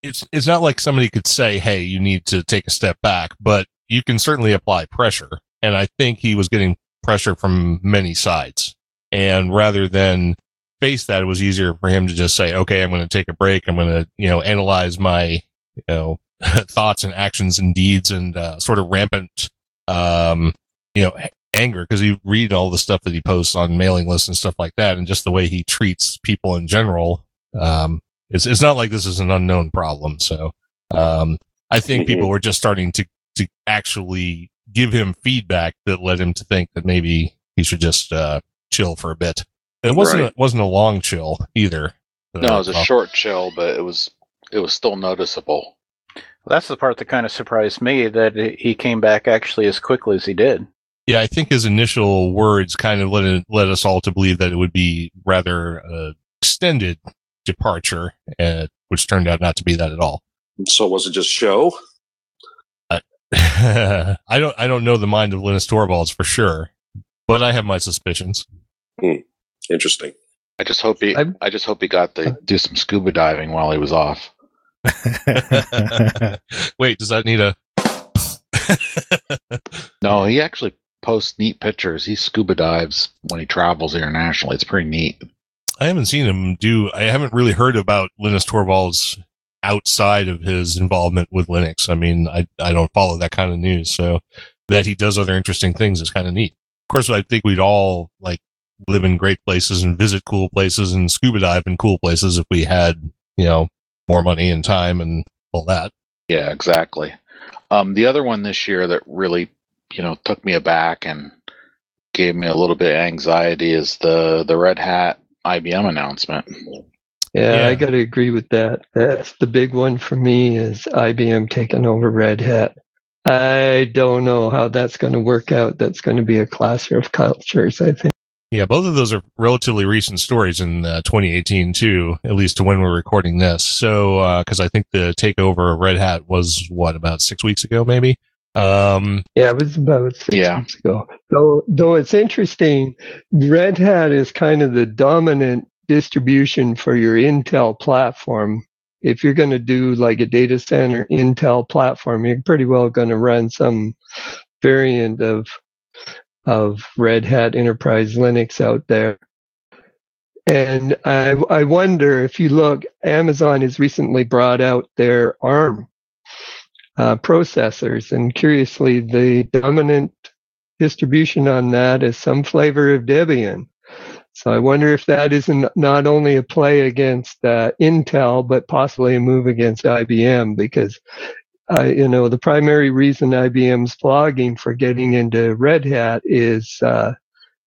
it's it's not like somebody could say, "Hey, you need to take a step back," but you can certainly apply pressure. And I think he was getting pressure from many sides. And rather than face that, it was easier for him to just say, "Okay, I'm going to take a break. I'm going to, you know, analyze my, you know, thoughts and actions and deeds and uh, sort of rampant, um, you know, anger because you read all the stuff that he posts on mailing lists and stuff like that, and just the way he treats people in general. Um, it's it's not like this is an unknown problem. So um, I think people were just starting to to actually give him feedback that led him to think that maybe he should just uh, chill for a bit. And it wasn't Right. a, wasn't a long chill either. No, it was a Well, short chill, but it was it was still noticeable. That's the part that kind of surprised me that he came back actually as quickly as he did. Yeah, I think his initial words kind of led it, led us all to believe that it would be rather uh, extended departure, uh, which turned out not to be that at all. So was it just show? I don't I don't know the mind of Linus Torvalds for sure, but I have my suspicions. Interesting. I just hope he I'm- I just hope he got to do some scuba diving while he was off. Wait, does that need a? No, he actually posts neat pictures. He scuba dives when he travels internationally. It's pretty neat. I haven't seen him do. I haven't really heard about Linus Torvalds outside of his involvement with Linux. I mean, I I don't follow that kind of news, so that he does other interesting things is kind of neat. Of course, I think we'd all like live in great places and visit cool places and scuba dive in cool places if we had, you know, more money and time and all that. Yeah, exactly. Um, the other one this year that really, you know, took me aback and gave me a little bit of anxiety is the the Red Hat IBM announcement. Yeah, Yeah. I got to agree with that. That's the big one for me is IBM taking over Red Hat. I don't know how that's going to work out. That's going to be a clasher of cultures, I think. Yeah, both of those are relatively recent stories in uh, 2018 too, at least to when we're recording this. So, because I think the takeover of Red Hat was what about six weeks ago, maybe. Um, Yeah, it was about six Yeah. weeks ago. Though, though it's interesting, Red Hat is kind of the dominant distribution for your Intel platform. If you're going to do like a data center Intel platform, you're pretty well going to run some variant of of Red Hat Enterprise Linux out there. And I, I wonder if you look, Amazon has recently brought out their ARM uh, processors, and curiously, the dominant distribution on that is some flavor of Debian. So I wonder if that isn't not only a play against uh, Intel, but possibly a move against IBM, because uh, you know the primary reason IBM's flogging for getting into Red Hat is uh,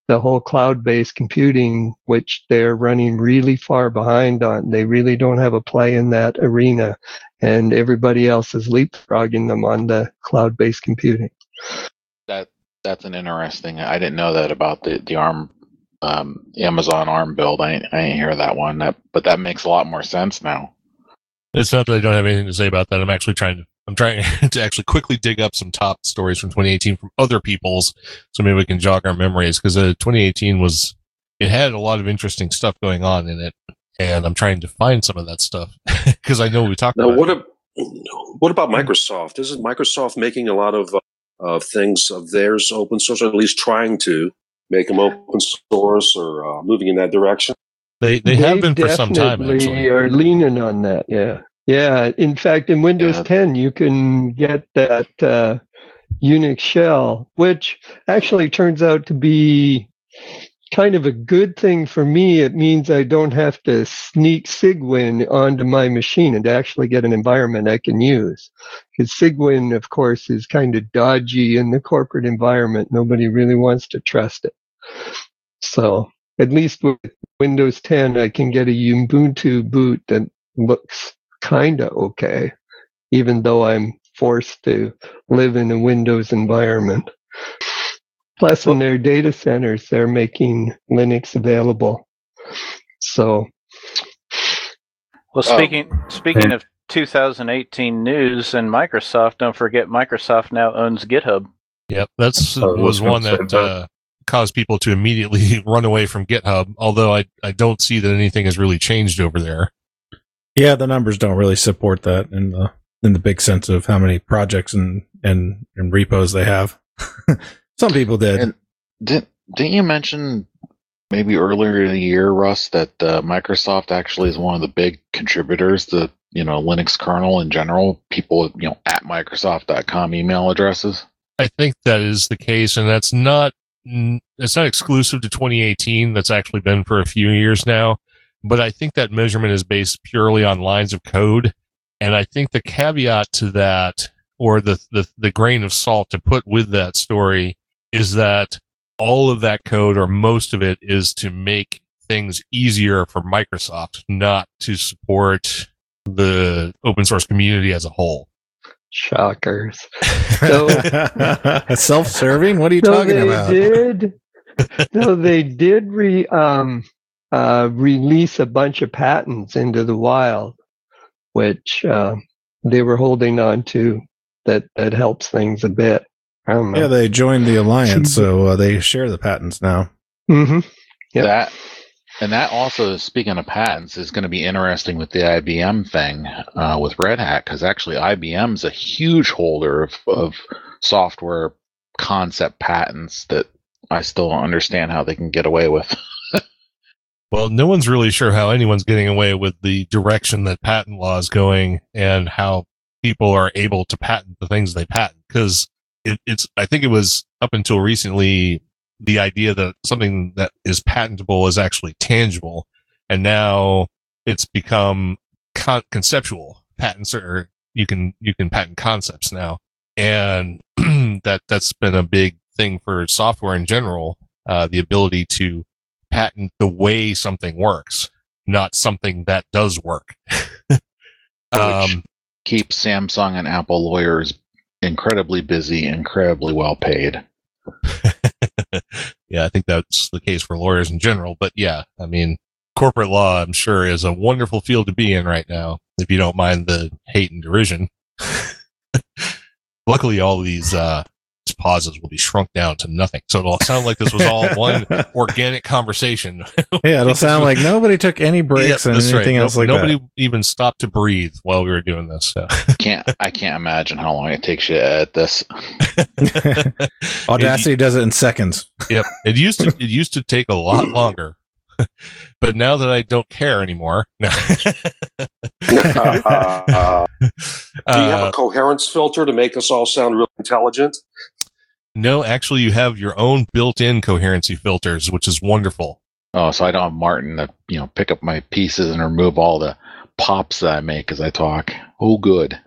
the whole cloud-based computing, which they're running really far behind on. They really don't have a play in that arena, and everybody else is leapfrogging them on the cloud-based computing. That that's an interesting. I didn't know that about the the ARM um, Amazon ARM build. I I didn't hear that one. That but that makes a lot more sense now. It's not that I don't have anything to say about that. I'm actually trying to I'm trying to actually quickly dig up some top stories from 2018 from other people's, so maybe we can jog our memories because uh, 2018 was it had a lot of interesting stuff going on in it, and I'm trying to find some of that stuff because I know we talked Now, about. what, a, what about Microsoft? Isn't Microsoft making a lot of uh, of things of theirs open source, or at least trying to make them open source, or uh, moving in that direction? They they have been for some time definitely actually. Are leaning on that, yeah, yeah. In fact, in Windows Yeah. 10, you can get that uh, Unix shell, which actually turns out to be kind of a good thing for me. It means I don't have to sneak Cygwin onto my machine and actually get an environment I can use. Because Cygwin, of course, is kind of dodgy in the corporate environment. Nobody really wants to trust it. So at least with Windows 10, I can get a Ubuntu boot that looks kind of okay, even though I'm forced to live in a Windows environment. Plus, in their data centers, they're making Linux available. So, Well, Oh. speaking speaking of 2018 news and Microsoft, don't forget Microsoft now owns GitHub. Yep, that's I was was one that that. uh, caused people to immediately run away from GitHub. Although I I don't see that anything has really changed over there. Yeah, the numbers don't really support that in the in the big sense of how many projects and and, and repos they have. Some people did. And didn't didn't you mention maybe earlier in the year, Russ, that uh, Microsoft actually is one of the big contributors to you know Linux kernel in general? People you know at Microsoft.com email addresses. I think that is the case, and that's not n- it's not exclusive to 2018. That's actually been for a few years now. But I think that measurement is based purely on lines of code, and I think the caveat to that, or the the, the grain of salt to put with that story, is that all of that code, or most of it, is to make things easier for Microsoft, not to support the open source community as a whole. shockers. So, Self-serving? What are you so talking they about? did. so they did re, um, uh, release a bunch of patents into the wild, which uh, they were holding on to. That that helps things a bit. I don't know. Yeah, they joined the alliance, so uh, they share the patents now. hmm Yep. That and that also, speaking of patents, is going to be interesting with the IBM thing uh, with Red Hat because actually IBM's a huge holder of, of software concept patents that I still don't understand how they can get away with. Well, no one's really sure how anyone's getting away with the direction that patent law is going and how people are able to patent the things they patent. Because it, it's, I think it was up until recently the idea that something that is patentable is actually tangible. And now it's become con- conceptual patents or you can, you can patent concepts now. And that, that's been a big thing for software in general. Uh, the ability to patent the way something works, not something that does work. um, Keep Samsung and Apple lawyers incredibly busy, incredibly well paid. yeah, I think that's the case for lawyers in general. But yeah, I mean, corporate law, I'm sure, is a wonderful field to be in right now, if you don't mind the hate and derision. Luckily, all these uh, pauses will be shrunk down to nothing. So it'll sound like this was all one organic conversation. Yeah, it'll sound like nobody took any breaks Yeah, and that's right. anything No- else like Nobody even stopped to breathe while we were doing this. So. Can't I can't imagine how long it takes you to edit this. that. Audacity does it in seconds. Yep. It used to it used to take a lot longer. but now that I don't care anymore, no. Uh, do you have Uh, a coherence filter to make us all sound real intelligent? No, actually, you have your own built-in coherency filters, which is wonderful. Oh, so I don't have Martin to you know pick up my pieces and remove all the pops that I make as I talk. Oh, good.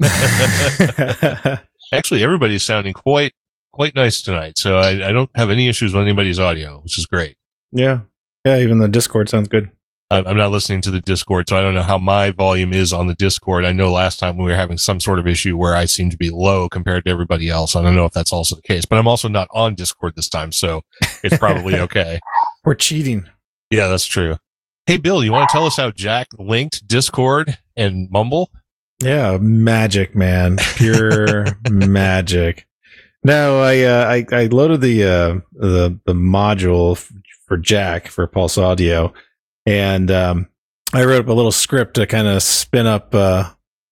Actually, everybody's sounding quite quite nice tonight, so I, I don't have any issues with anybody's audio, which is great. yeah. Yeah. Even the Discord sounds good. I'm not listening to the Discord, so I don't know how my volume is on the Discord. I know last time we were having some sort of issue where I seem to be low compared to everybody else. I don't know if that's also the case, but I'm also not on Discord this time, so it's probably okay. We're cheating. Yeah, that's true. Hey, Bill, you want to tell us how Jack linked Discord and Mumble? Yeah, magic, man, pure magic. No, I, uh, I I loaded the uh, the the module f- for Jack for Pulse Audio, and um, I wrote up a little script to kind of spin up uh,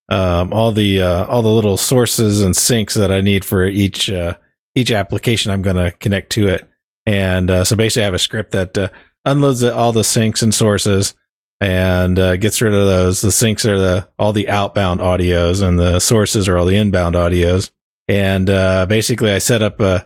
um, all the uh, all the little sources and sinks that I need for each uh, each application I'm going to connect to it. And uh, so basically, I have a script that uh, unloads all the sinks and sources and uh, gets rid of those. The sinks are the all the outbound audios, and the sources are all the inbound audios. And basically, I set up uh,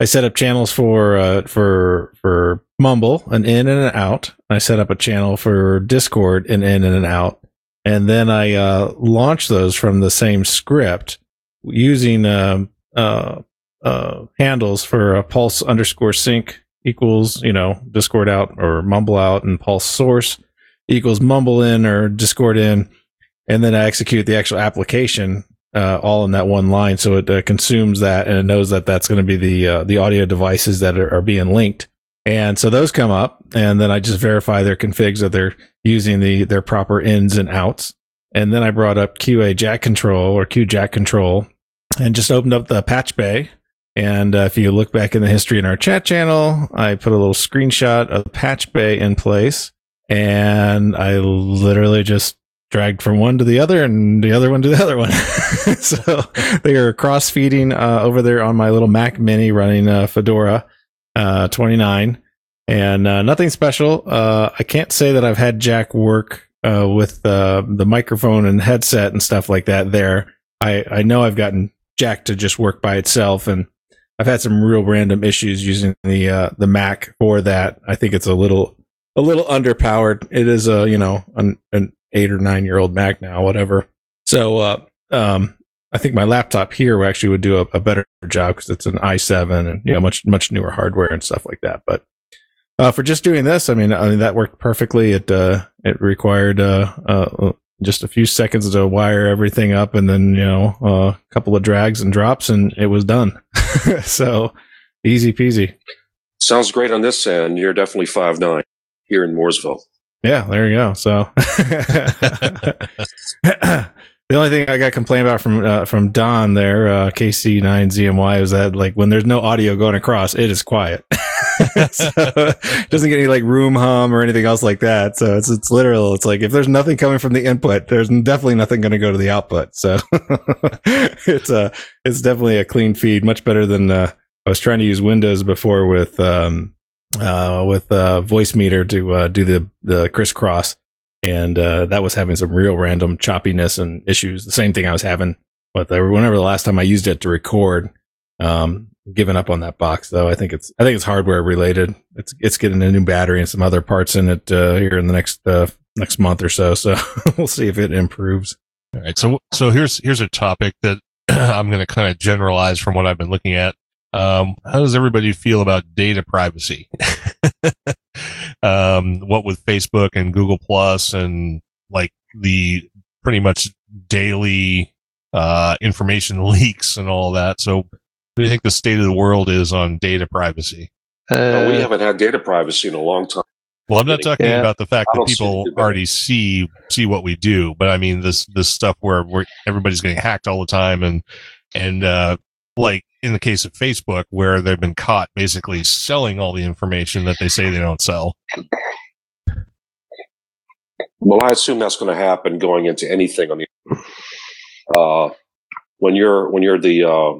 I set up channels for uh, for for Mumble, an in and an out. I set up a channel for Discord, an in and an out, and then I uh, launched those from the same script using um, uh, uh, handles for a pulse underscore sink equals you know Discord out or Mumble out, and pulse source equals mumble in or discord in and then i execute the actual application uh, all in that one line. So it uh, consumes that and it knows that that's going to be the uh, the audio devices that are, are being linked. And so those come up and then i just verify their configs that they're using the their proper ins and outs. And then i brought up qa jack control or q jack control and just opened up the patch bay. And uh, if you look back in the history in our chat channel i put a little screenshot of the patch bay in place. And I literally just dragged from one to the other and the other one to the other one. so they are cross feeding uh, over there on my little Mac Mini running uh, Fedora uh, 29, and uh, nothing special. Uh, I can't say that I've had Jack work uh, with the microphone and headset and stuff like that. There, I I know I've gotten Jack to just work by itself and. I've had some real random issues using the the Mac for that. I think it's a little a little underpowered. It is a you know an, an eight or nine year old Mac now, whatever. So uh, um, I think my laptop here actually would do a, a better job because it's an i7 and you know much much newer hardware and stuff like that. But uh, for just doing this, I mean, I mean that worked perfectly. It uh, it required uh, uh, just a few seconds to wire everything up, and then you know a couple of drags and drops, and it was done. so easy peasy. Sounds great on this end. You're definitely five nine here in Mooresville. Yeah, there you go. So the only thing I got complained about from uh, from Don there, uh, KC9ZMY, is that like when there's no audio going across, it is quiet. so, it doesn't get any like room hum or anything else like that. So it's it's literal. It's like if there's nothing coming from the input, there's definitely nothing going to go to the output. So it's a it's definitely a clean feed, much better than uh, I was trying to use Windows before with um, uh, with uh, VoiceMeeter to uh, do the the crisscross, and uh, that was having some real random choppiness and issues. The same thing I was having uh, whenever the last time I used it to record. Um, giving up on that box though. I think it's I think it's hardware related. It's it's getting a new battery and some other parts in it uh, here in the next uh, next month or so. So we'll see if it improves. All right. So, so here's, here's a topic that I'm going to kind of generalize from what I've been looking at. Um, how does everybody feel about data privacy? um, what with Facebook and Google Plus and like the pretty much daily, uh, information leaks and all that. So what do you think the state of the world is on data privacy? Well, we haven't had data privacy in a long time. Well, I'm not talking Yeah. about the fact that don't see people already see see what we do, but I mean this this stuff where where everybody's getting hacked all the time, and and uh, like in the case of Facebook, where they've been caught basically selling all the information that they say they don't sell. Well, I assume that's going to happen going into anything on the uh, when you're when you're the uh,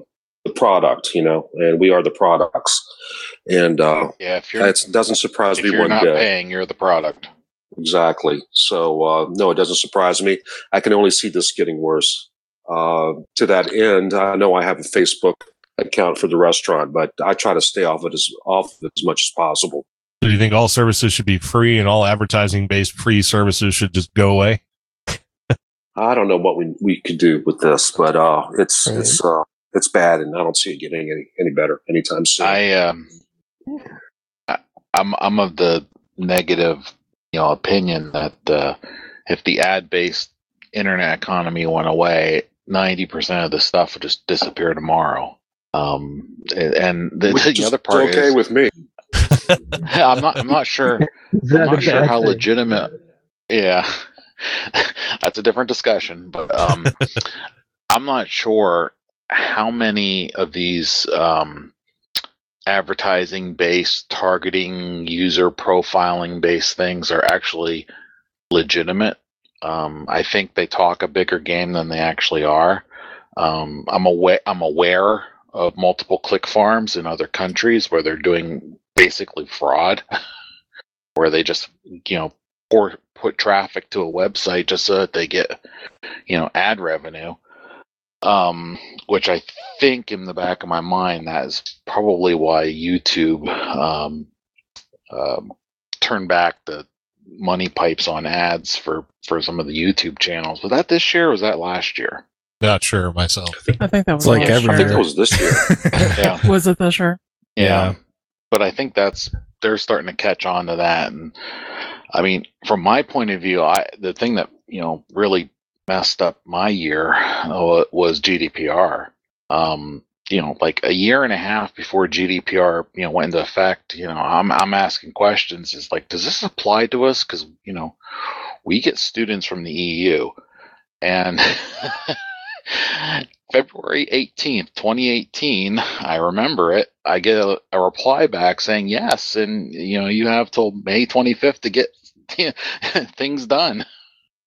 the product, you know, and we are the products, and uh, Yeah, if you're it doesn't surprise if me you're one not bit. paying, you're the product. Exactly. So uh, no, it doesn't surprise me. I can only see this getting worse. Uh, to that end, I know I have a Facebook account for the restaurant, but I try to stay off it as off of it as much as possible. Do you think all services should be free and all advertising based free services should just go away? I don't know what we we could do with this, but uh, it's Right. it's uh, it's bad, and I don't see it getting any any better anytime soon. I um, I, I'm I'm of the negative, you know, opinion that uh, if the ad-based internet economy went away, ninety percent of the stuff would just disappear tomorrow. Um, and the, Which the is other part okay is, with me. I'm not I'm not sure I'm not sure how legitimate. Yeah, that's a different discussion. But um, I'm not sure how many of these um, advertising based, targeting, user profiling based things are actually legitimate. Um, I think they talk a bigger game than they actually are. Um, I'm aware. I'm aware of multiple click farms in other countries where they're doing basically fraud, where they just you know pour, put traffic to a website just so that they get you know ad revenue. Um, which I think in the back of my mind that is probably why YouTube um, um, turned back the money pipes on ads for for some of the YouTube channels. Was that this year? or Was that last year? Not sure myself. I think that was like last every I think year. it was this year. Yeah. Was it this year? Yeah. But I think that's they're starting to catch on to that and I mean, from my point of view, I the thing that, you know, really messed up my year uh, was GDPR. Um, you know, like a year and a half before GDPR, you know, went into effect, you know, I'm I'm asking questions is like, does this apply to us cuz, you know, we get students from the EU and February 18th, 2018, I remember it. I get a, a reply back saying yes, and you know, you have till May 25th to get things done.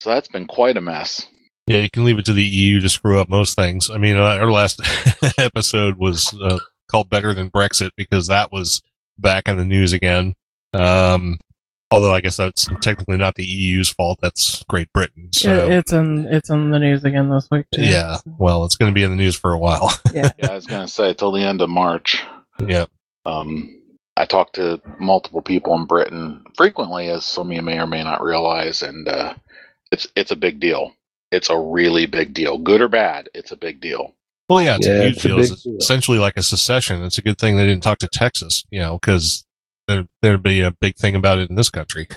So that's been quite a mess. Yeah, you can leave it to the EU to screw up most things. I mean, uh, our last episode was uh, called "Better Than Brexit" because that was back in the news again. Um, although I guess that's technically not the EU's fault; that's Great Britain. So It, it's in it's in the news again this week too. yeah, well, it's going to be in the news for a while. Yeah. Yeah, I was gonna say till the end of March. yeah, Um, I talk to multiple people in Britain frequently, as some of you may or may not realize, and uh, it's it's a big deal. It's a really big deal, good or bad. It's a big deal. well, yeah, it's Yeah, a huge it's a deal. big It's deal. essentially like a secession. It's a good thing they didn't talk to Texas, you know, because there there'd be a big thing about it in this country.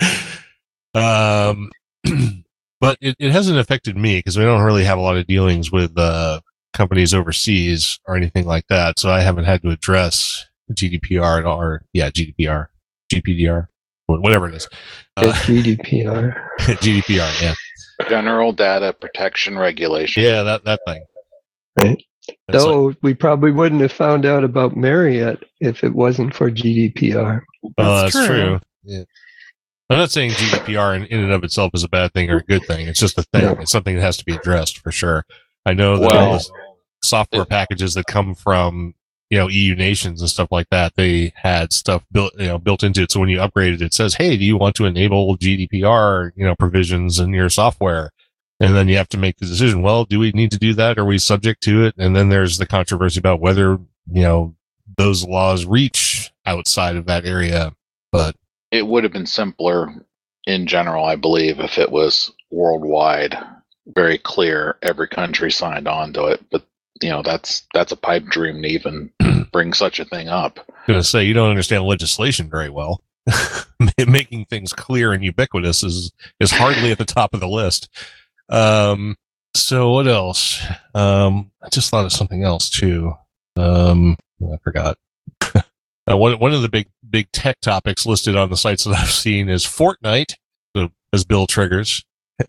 um, but it, it hasn't affected me because we don't really have a lot of dealings with uh, companies overseas or anything like that. So I haven't had to address GDPR at all, or yeah, GDPR, GPDR, whatever it is. Uh, It's GDPR. GDPR, yeah, General Data Protection Regulation. yeah, that that thing. Right. It's like- we probably wouldn't have found out about Marriott if it wasn't for GDPR. Oh, that's That's true. true. Yeah. I'm not saying GDPR in, in and of itself is a bad thing or a good thing. It's just a thing. No. It's something that has to be addressed for sure. I know that Well- all the software packages that come from you know EU nations and stuff like that, they had stuff built you know built into it. So when you upgrade it, it says, "Hey, do you want to enable GDPR you know provisions in your software?" And then you have to make the decision. Well, do we need to do that? Are we subject to it? And then there's the controversy about whether you know those laws reach outside of that area. But It would have been simpler in general, I believe, if it was worldwide, very clear. Every country signed on to it, but you know that's that's a pipe dream to even bring such a thing up. going to say you don't understand legislation very well. Making things clear and ubiquitous is is hardly at the top of the list. Um, so what else? Um, I just thought of something else too. Um, I forgot. uh, one one of the big big tech topics listed on the sites that I've seen is Fortnite, so, as Bill triggers.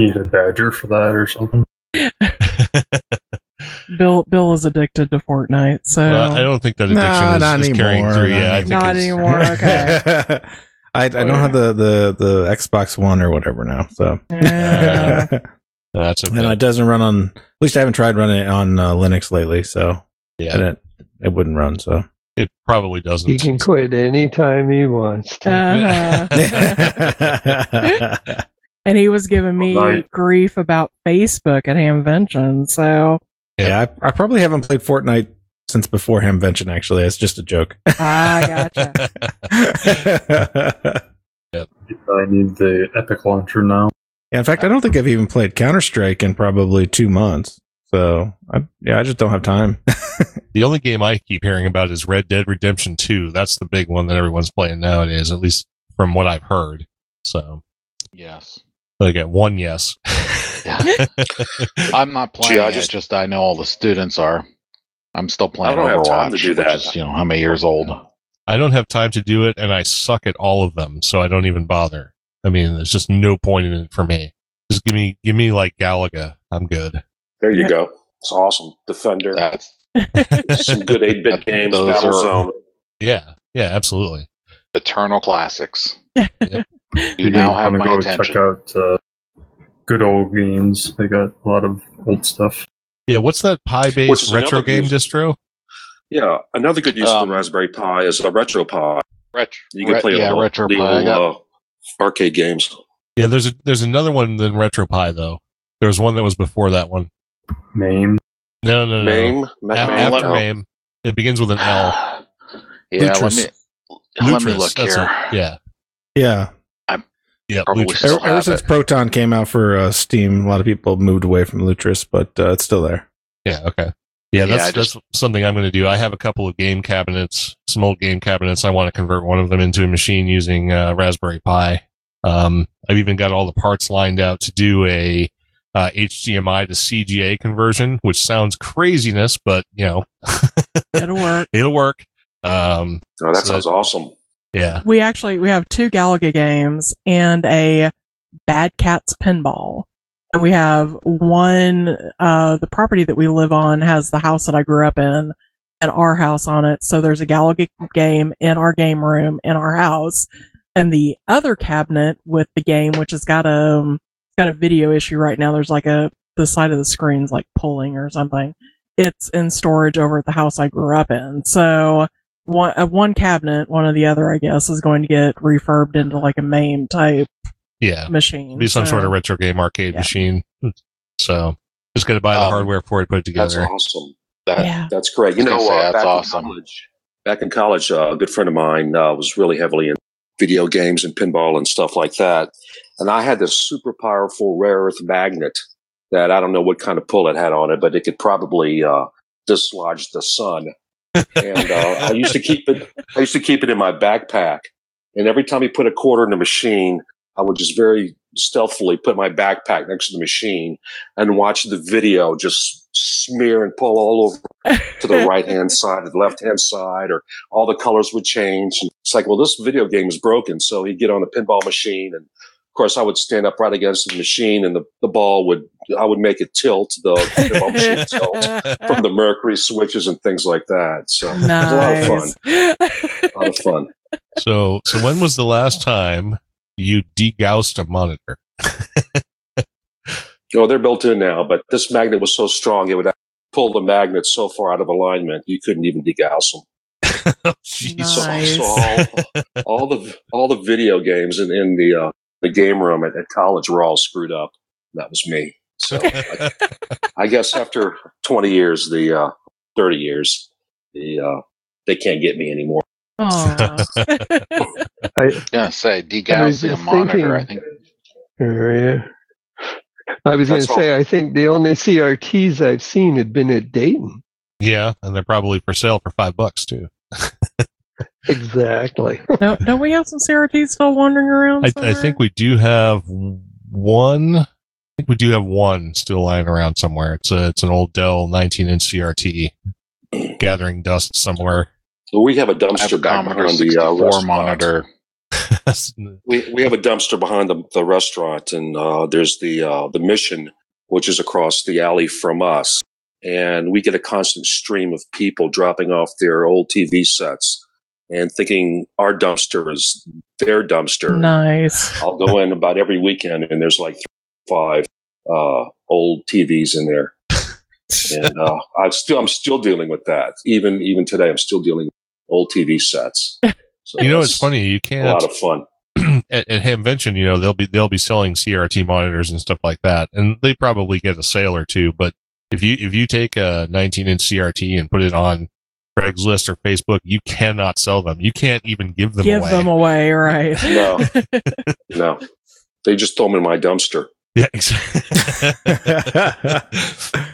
Need a badger for that or something. Bill Bill is addicted to Fortnite, so Well, I don't think that addiction Nah, is, not is carrying anymore, through. not Yeah, I think not anymore. Okay. I, I don't have the, the, the Xbox One or whatever now, so Yeah. That's okay. and it doesn't run on. At least I haven't tried running it on uh, Linux lately. So Yeah. and it it wouldn't run. So It probably doesn't. He can quit anytime he wants to. Uh-huh. And he was giving me Right. grief about Facebook at Hamvention. So yeah, I, I probably haven't played Fortnite since before Hamvention. Actually, it's just a joke. I gotcha. I need the Epic launcher now. Yeah, in fact, I don't think I've even played Counter Strike in probably two months. So, I, yeah, I just don't have time. The only game I keep hearing about is Red Dead Redemption 2. That's the big one that everyone's playing nowadays, at least from what I've heard. So, Yes. I get one yes. I'm not playing Gee, I it. just- Just I know all the students are. I'm still playing I don't have Overwatch, time to do which that. is, you know, how many years old? I don't have time to do it, and I suck at all of them, so I don't even bother. I mean, there's just no point in it for me. Just give me, give me like Galaga. I'm good. There you go. It's awesome. Defender. That's Some good 8 bit games. Those are- Battlezone. Yeah, yeah, absolutely. eternal classics. Yep. You now have I'm my gonna go attention. check out uh, good old games. They got a lot of old stuff. Yeah, what's that Pi Which based retro game use- distro? Yeah. Another good use of Um, the Raspberry Pi is a RetroPie. Retro, You can play yeah, all retro the Pi. Old, uh, arcade games. Yeah, there's a, there's another one than retro RetroPie though. There was one that was before that one. MAME. No, no, no. MAME. A- Mac- MAME, after no. MAME, it begins with an L. yeah, Lutris. let me let me look that's here. it. Yeah, yeah. Yeah. Probably Ever, ever since. Proton came out for uh, Steam, a lot of people moved away from Lutris, but uh, it's still there. Yeah, okay. Yeah, Yeah, that's I just- that's something I'm going to do. I have a couple of game cabinets, some old game cabinets. I want to convert one of them into a machine using uh, Raspberry Pi. Um, I've even got all the parts lined out to do a uh, HDMI to CGA conversion, which sounds craziness, but you know, it'll work. it'll work. Um, Oh, that So sounds awesome. Yeah, We actually we have two Galaga games and a Bad Cats pinball. And we have one uh the property that we live on has the house that I grew up in and our house on it. So there's a Galaga game in our game room in our house. And the other cabinet with the game, which has got a um, got a video issue right now. There's like a the side of the screen's like pulling or something. It's in storage over at the house I grew up in. So one uh, one cabinet, one or the other, I guess, is going to get refurbed into like a MAME type yeah. machine. Be some So- sort of retro game arcade Yeah. machine. So just got to buy the Um, hardware for it, put it That's together. awesome. That, yeah. That's great. You know, was say, uh, that's back awesome. in college, back in college, uh, a good friend of mine uh, was really heavily in video games and pinball and stuff like that. And I had this super powerful rare earth magnet that I don't know what kind of pull it had on it, but it could probably uh, dislodge the sun. And uh, I used to keep it. I used to keep it in my backpack. And every time he put a quarter in the machine, I would just very stealthily put my backpack next to the machine and watch the video just smear and pull all over to the right hand side, or the left hand side, or all the colors would change. And it's like, well, this video game is broken. So he'd get on the pinball machine and course, I would stand up right against the machine, and the, the ball would I would make it tilt the pinball machine tilt from the mercury switches and things like that. So it was a lot of fun. A lot of fun. So, so when was the last time you degaussed a monitor? Oh, they're built in now, but this magnet was so strong it would pull the magnet so far out of alignment you couldn't even degauss them. Jeez. So, Nice. so all, all the all the video games in, in the uh, the game room at, at college were all screwed up. That was me. So I, I guess after 20 years, the uh, 30 years, the uh, they can't get me anymore. Aw. I, gonna say I was degaussing a just monitor. I think uh, yeah. I was going That's to say, I think the only CRTs I've seen had been at Dayton. Yeah, and they're probably for sale for five bucks too. Exactly. don't, don't we have some CRTs still wandering around? I, I think we do have one. I think we do have one still lying around somewhere. It's a it's an old Dell 19 inch CRT gathering dust somewhere. So we have a I have a dumpster back behind the uh, 64 restaurant. monitor. We we have a dumpster behind the, the restaurant, and uh, there's the uh, the mission, which is across the alley from us, and we get a constant stream of people dropping off their old TV sets and thinking our dumpster is their dumpster. Nice. I'll go in about every weekend, and there's like three, five uh, old TVs in there. and uh, I'm still I'm still dealing with that. Even even today, I'm still dealing with old TV sets. So you know, it's it's funny. You can't. A lot of fun. at, at Hamvention, you know, they'll be they'll be selling CRT monitors and stuff like that, and they probably get a sale or two. But if you if you take a 19 inch CRT and put it on Craigslist or Facebook, you cannot sell them. You can't even give them Give away. them away, right? No, no, they just throw them in my dumpster. yeah, exactly.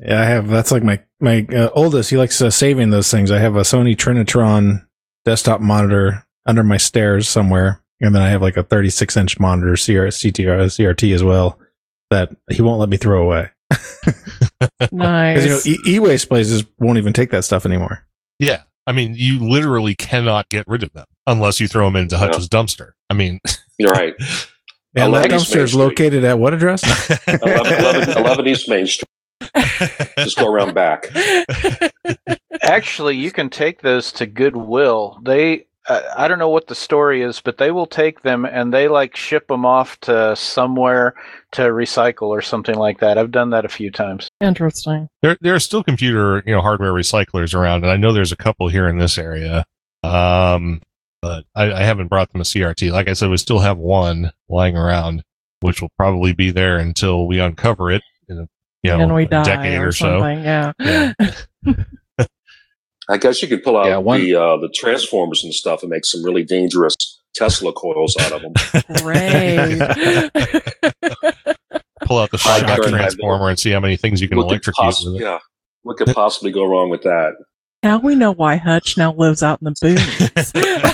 Yeah, I have. That's like my my uh, oldest. He likes uh, saving those things. I have a Sony Trinitron desktop monitor under my stairs somewhere, and then I have like a 36 inch monitor CR, CTR, CRT as well that he won't let me throw away. nice. Because you know, e- e-waste places won't even take that stuff anymore. yeah, I mean, you literally cannot get rid of them unless you throw them into Hutch's dumpster. I mean, You're right. And that dumpster is located at what address? 11, 11, 11 East Main Street. Just go around back. Actually, you can take those to Goodwill. They, I don't know what the story is, but they will take them and they like ship them off to somewhere to recycle or something like that. I've done that a few times. Interesting. there there are still computer you know hardware recyclers around, and I know there's a couple here in this area. Um, but I, I haven't brought them a CRT. Like I said, we still have one lying around, which will probably be there until we uncover it in a you know and we a die decade or, or, so. Yeah. Yeah. I guess you could pull out Yeah, one- the uh, the transformers and stuff and make some really dangerous Tesla coils out of them. Great. Pull out the High five current, high transformer and see how many things you can What electrocute poss- yeah, what could possibly go wrong with that? now we know why Hutch now lives out in the boonies.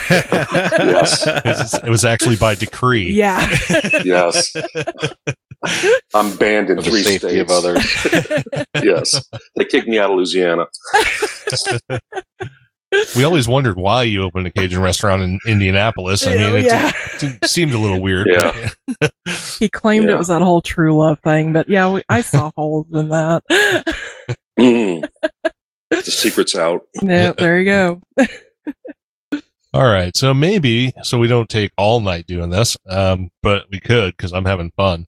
Yes. It was, it was actually by decree. yeah. Yes, I'm banned in For the three safety states. of others. yes, they kicked me out of Louisiana. We always wondered why you opened a Cajun restaurant in Indianapolis. I mean, it, yeah. it seemed a little weird. Yeah. He claimed Yeah. it was that whole true love thing, but yeah, we, I saw holes in that. Mm. the secret's out. yeah, there you go. All right. So maybe, so we don't take all night doing this, um, but we could because I'm having fun.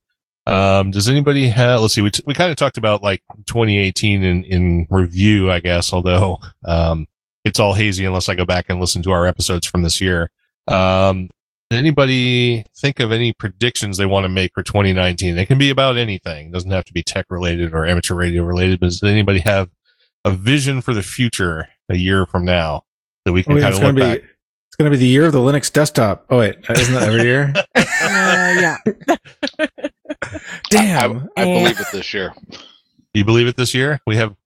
Um, does anybody have, let's see, we, t- we kind of talked about like 2018 in, in review, I guess, although, um, it's all hazy unless I go back and listen to our episodes from this year. Um, did anybody think of any predictions they want to make for 2019? It can be about anything. It doesn't have to be tech related or amateur radio related, but does anybody have a vision for the future a year from now that we can Oh, yeah, kind it's of gonna look be back? it's gonna be the year of the Linux desktop. Oh wait, isn't that every year? Uh, yeah. Damn. I, I eh. believe it this year. You believe it this year? We have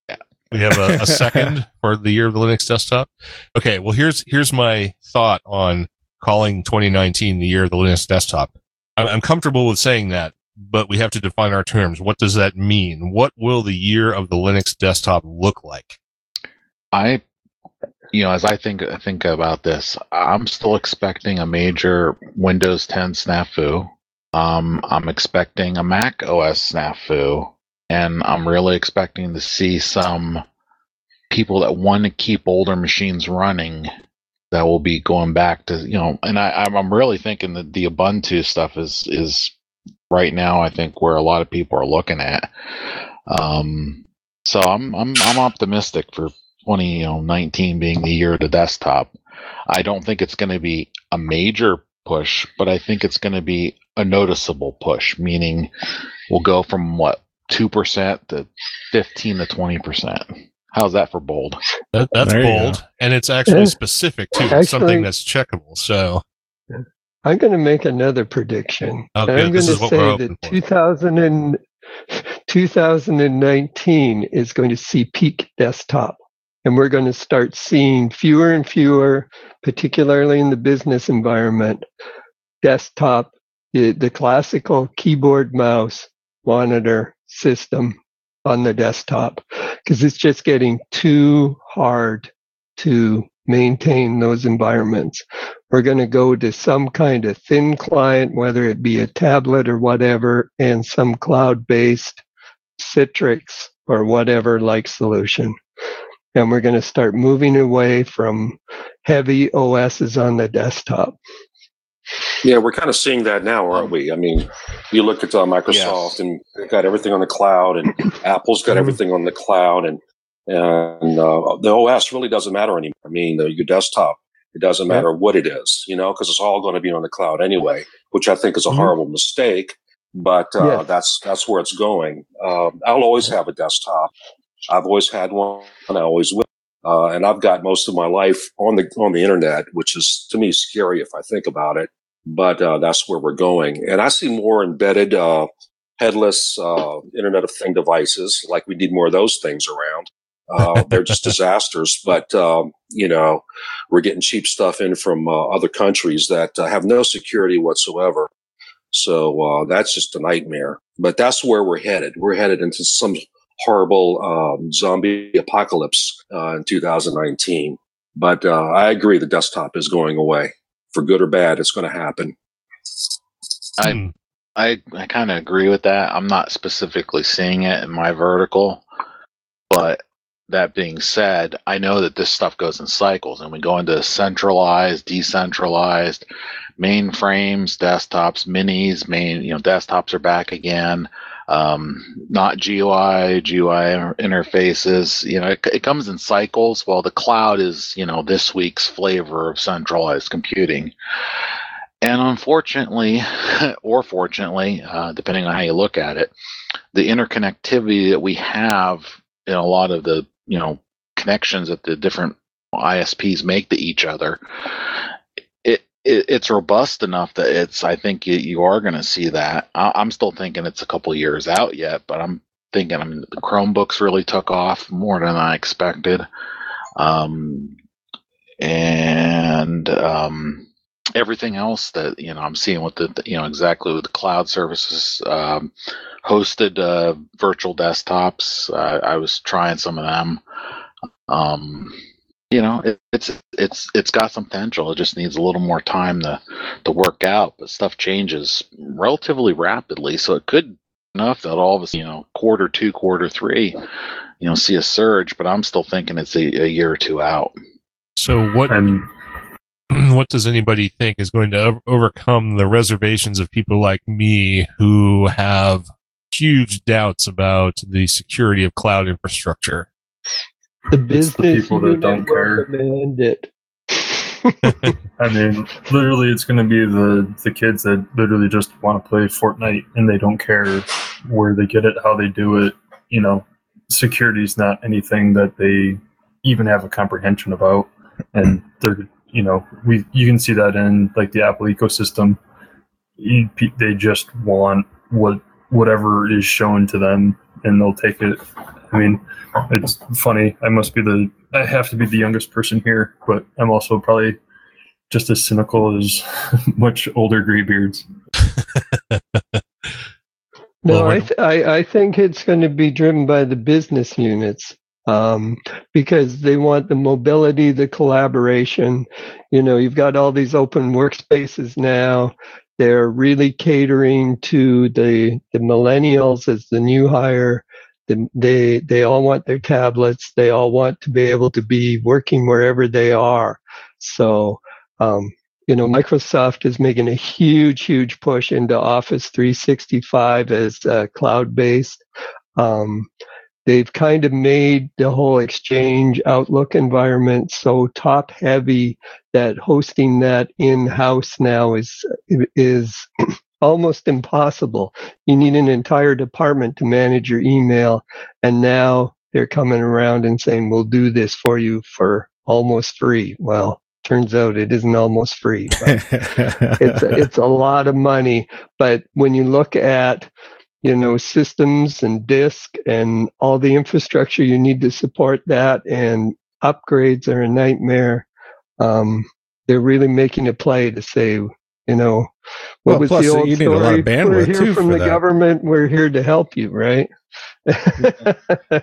we have a, a second for the year of the Linux desktop. Okay, well here's here's my thought on calling 2019 the year of the Linux desktop. I'm, I'm comfortable with saying that, but we have to define our terms. What does that mean? What will the year of the Linux desktop look like? I, you know, as I think think about this, I'm still expecting a major Windows 10 snafu. Um, I'm expecting a Mac OS snafu, and I'm really expecting to see some people that want to keep older machines running that will be going back to you know. And I, I'm really thinking that the Ubuntu stuff is is right now. I think where a lot of people are looking at. Um, so I'm I'm I'm optimistic for 2019 being the year of the desktop. I don't think it's going to be a major push, but I think it's going to be a noticeable push, meaning we'll go from what 2% to 15 to 20%. How's that for bold? That, that's There bold, and it's actually Yeah. specific to Actually- something that's checkable. So I'm going to make another prediction. Oh, I'm going to say that 2000 and, 2019 is going to see peak desktop. And we're going to start seeing fewer and fewer, particularly in the business environment, desktop, the, classical keyboard, mouse, monitor system on the desktop, because it's just getting too hard to maintain those environments we're going to go to some kind of thin client, whether it be a tablet or whatever, and some cloud based Citrix or whatever like solution. And we're going to start moving away from heavy OSs on the desktop. Yeah, we're kind of seeing that now, aren't we? I mean, you look at uh, Microsoft Yes. and got everything on the cloud, and Apple's got everything on the cloud, and and uh, the OS really doesn't matter anymore. I mean, the, your desktop, it doesn't matter what it is, you know, because it's all going to be on the cloud anyway, which I think is a Mhm. horrible mistake. But uh, Yes. that's that's where it's going. Um, I'll always have a desktop. I've always had one, and I always will. Uh, and I've got most of my life on the on the internet, which is to me scary if I think about it. But uh, that's where we're going, and I see more embedded, uh, headless uh, Internet of Thing devices. Like we need more of those things around. Uh, they're just disasters. But um, you know, we're getting cheap stuff in from uh, other countries that uh, have no security whatsoever. So uh, that's just a nightmare. But that's where we're headed. We're headed into some horrible um, zombie apocalypse uh, in 2019. But uh, I agree, the desktop is going away for good or bad. It's going to happen. I I I kind of agree with that. I'm not specifically seeing it in my vertical, but that being said, I know that this stuff goes in cycles, and we go into centralized, decentralized, mainframes, desktops, minis. Main, you know, desktops are back again. Um, not GUI, GUI interfaces. You know, it, it comes in cycles. While the cloud is, you know, this week's flavor of centralized computing. And unfortunately, or fortunately, uh, depending on how you look at it, the interconnectivity that we have in a lot of the you know connections that the different ISPs make to each other, it, it it's robust enough that it's. I think you, you are going to see that. I, I'm still thinking it's a couple years out yet, but I'm thinking. I mean, the Chromebooks really took off more than I expected. Um, and um, everything else that you know I'm seeing with the you know exactly with the cloud services, um, hosted uh, virtual desktops. Uh, I was trying some of them. Um, you know, it, it's it's it's got some potential. It just needs a little more time to to work out. But stuff changes relatively rapidly, so it could enough that all of us, you know, quarter two, quarter three, you know, see a surge. But I'm still thinking it's a, a year or two out. So what and what does anybody think is going to o- overcome the reservations of people like me who have huge doubts about the security of cloud infrastructure? The It's the business people that don't care. demand it. I mean, literally, it's going to be the the kids that literally just want to play Fortnite and they don't care where they get it, how they do it. You know, security is not anything that they even have a comprehension about, and they're you know we you can see that in like the Apple ecosystem. You, they just want what whatever is shown to them, and they'll take it. I mean, it's funny. I must be the I have to be the youngest person here, but I'm also probably just as cynical as much older graybeards. No, I, th- I I think it's going to be driven by the business units um, because they want the mobility, the collaboration. You know, you've got all these open workspaces now. They're really catering to the the millennials as the new hire. The, they they all want their tablets. They all want to be able to be working wherever they are. So um, you know, Microsoft is making a huge, huge push into Office 365 as uh, cloud based. Um, they've kind of made the whole Exchange Outlook environment so top heavy that hosting that in house now is is almost impossible. You need an entire department to manage your email, and now they're coming around and saying, "We'll do this for you for almost free." Well, turns out it isn't almost free. But it's it's a lot of money. But when you look at you know systems and disk and all the infrastructure you need to support that, and upgrades are a nightmare. Um, they're really making a play to say, you know, what Well, was plus the old you need a lot of bandwidth, We're here too, from for the that. government. We're here to help you, right?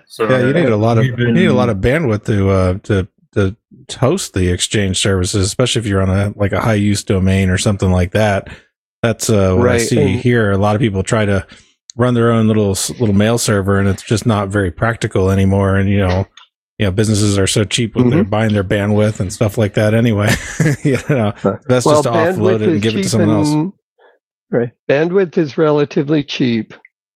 So yeah, you need a lot of we've you need a lot of bandwidth to uh, to to host the exchange services, especially if you're on a like a high use domain or something like that. That's uh, what I see and- here. A lot of people try to run their own little little mail server, and it's just not very practical anymore. And you know, you know, businesses are so cheap when Mm-hmm. they're buying their bandwidth and stuff like that. Anyway, you know, that's just to offload it and give it to cheap someone else. Right. Bandwidth is relatively cheap.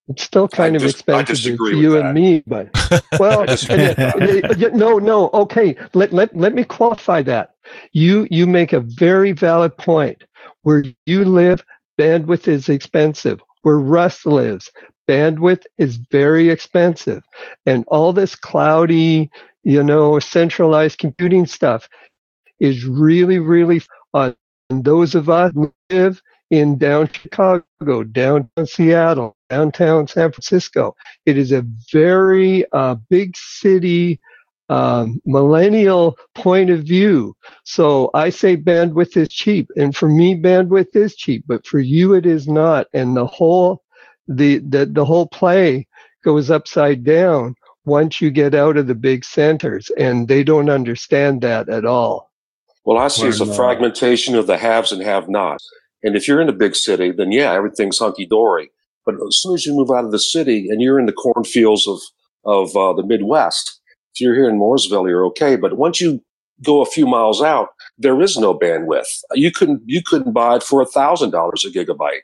It's still kind I of dis- I expensive disagree for you that. and me, but well, I disagree and, y- no, no. Okay, let let let me qualify that. You you make a very valid point. Where you live, bandwidth is expensive. Where Russ lives, bandwidth is very expensive, and all this cloudy, you know, centralized computing stuff is really really on those of us who live in down Chicago, downtown Seattle, downtown San Francisco. It is a very uh, big city um, millennial point of view. So I say bandwidth is cheap, and for me, bandwidth is cheap, but for you, it is not. And the whole the the, the whole play goes upside down once you get out of the big centers, and they don't understand that at all. Well, I see it's a When, fragmentation of the haves and have-nots. And if you're in a big city, then yeah, everything's hunky dory. But as soon as you move out of the city and you're in the cornfields of of uh, the Midwest, if you're here in Mooresville, you're okay. But once you go a few miles out, there is no bandwidth. You couldn't you couldn't buy it for a thousand dollars a gigabyte.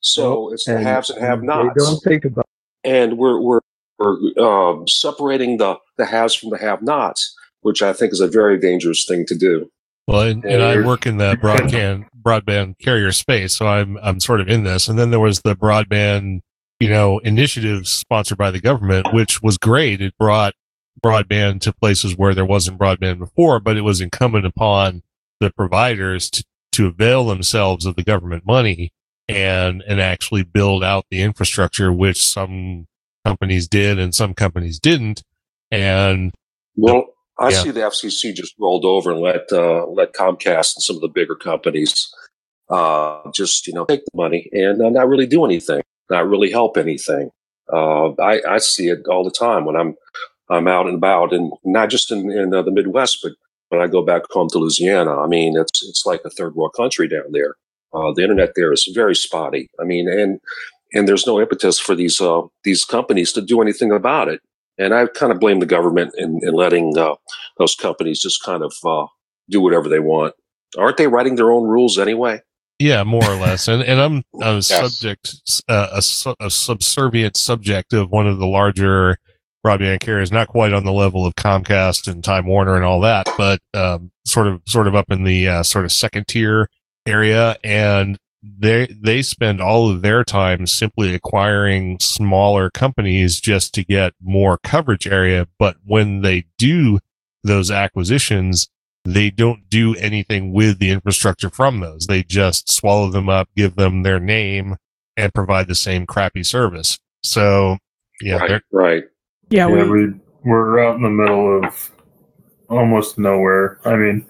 So it's the haves and have-nots don't think about. and we're we're we're um, separating the the haves from the have-nots, which I think is a very dangerous thing to do. Well, and, and I work in the broadband broadband carrier space, so I'm I'm sort of in this. And then there was the broadband, you know, initiative sponsored by the government, which was great. It brought broadband to places where there wasn't broadband before, but it was incumbent upon the providers to, to avail themselves of the government money and and actually build out the infrastructure, which some companies did and some companies didn't. And Well, I Yeah. see the FCC just rolled over and let uh, let Comcast and some of the bigger companies uh, just you know take the money and uh, not really do anything, not really help anything. Uh, I, I see it all the time when I'm I'm out and about, and not just in, in uh, the Midwest, but when I go back home to Louisiana. I mean, it's it's like a third world country down there. Uh, the internet there is very spotty. I mean, and and there's no impetus for these uh, these companies to do anything about it. And I kind of blame the government in, in letting uh, those companies just kind of uh, do whatever they want. Aren't they writing their own rules anyway? Yeah, more or less. And and I'm a Yes. subject, uh, a, a subservient subject of one of the larger broadband carriers, not quite on the level of Comcast and Time Warner and all that, but um, sort of sort of up in the uh, sort of second tier area. And they they spend all of their time simply acquiring smaller companies just to get more coverage area. But when they do those acquisitions, they don't do anything with the infrastructure from those. They just swallow them up, give them their name, and provide the same crappy service. So, yeah, right, right. Yeah, yeah, we, we we're out in the middle of almost nowhere. I mean,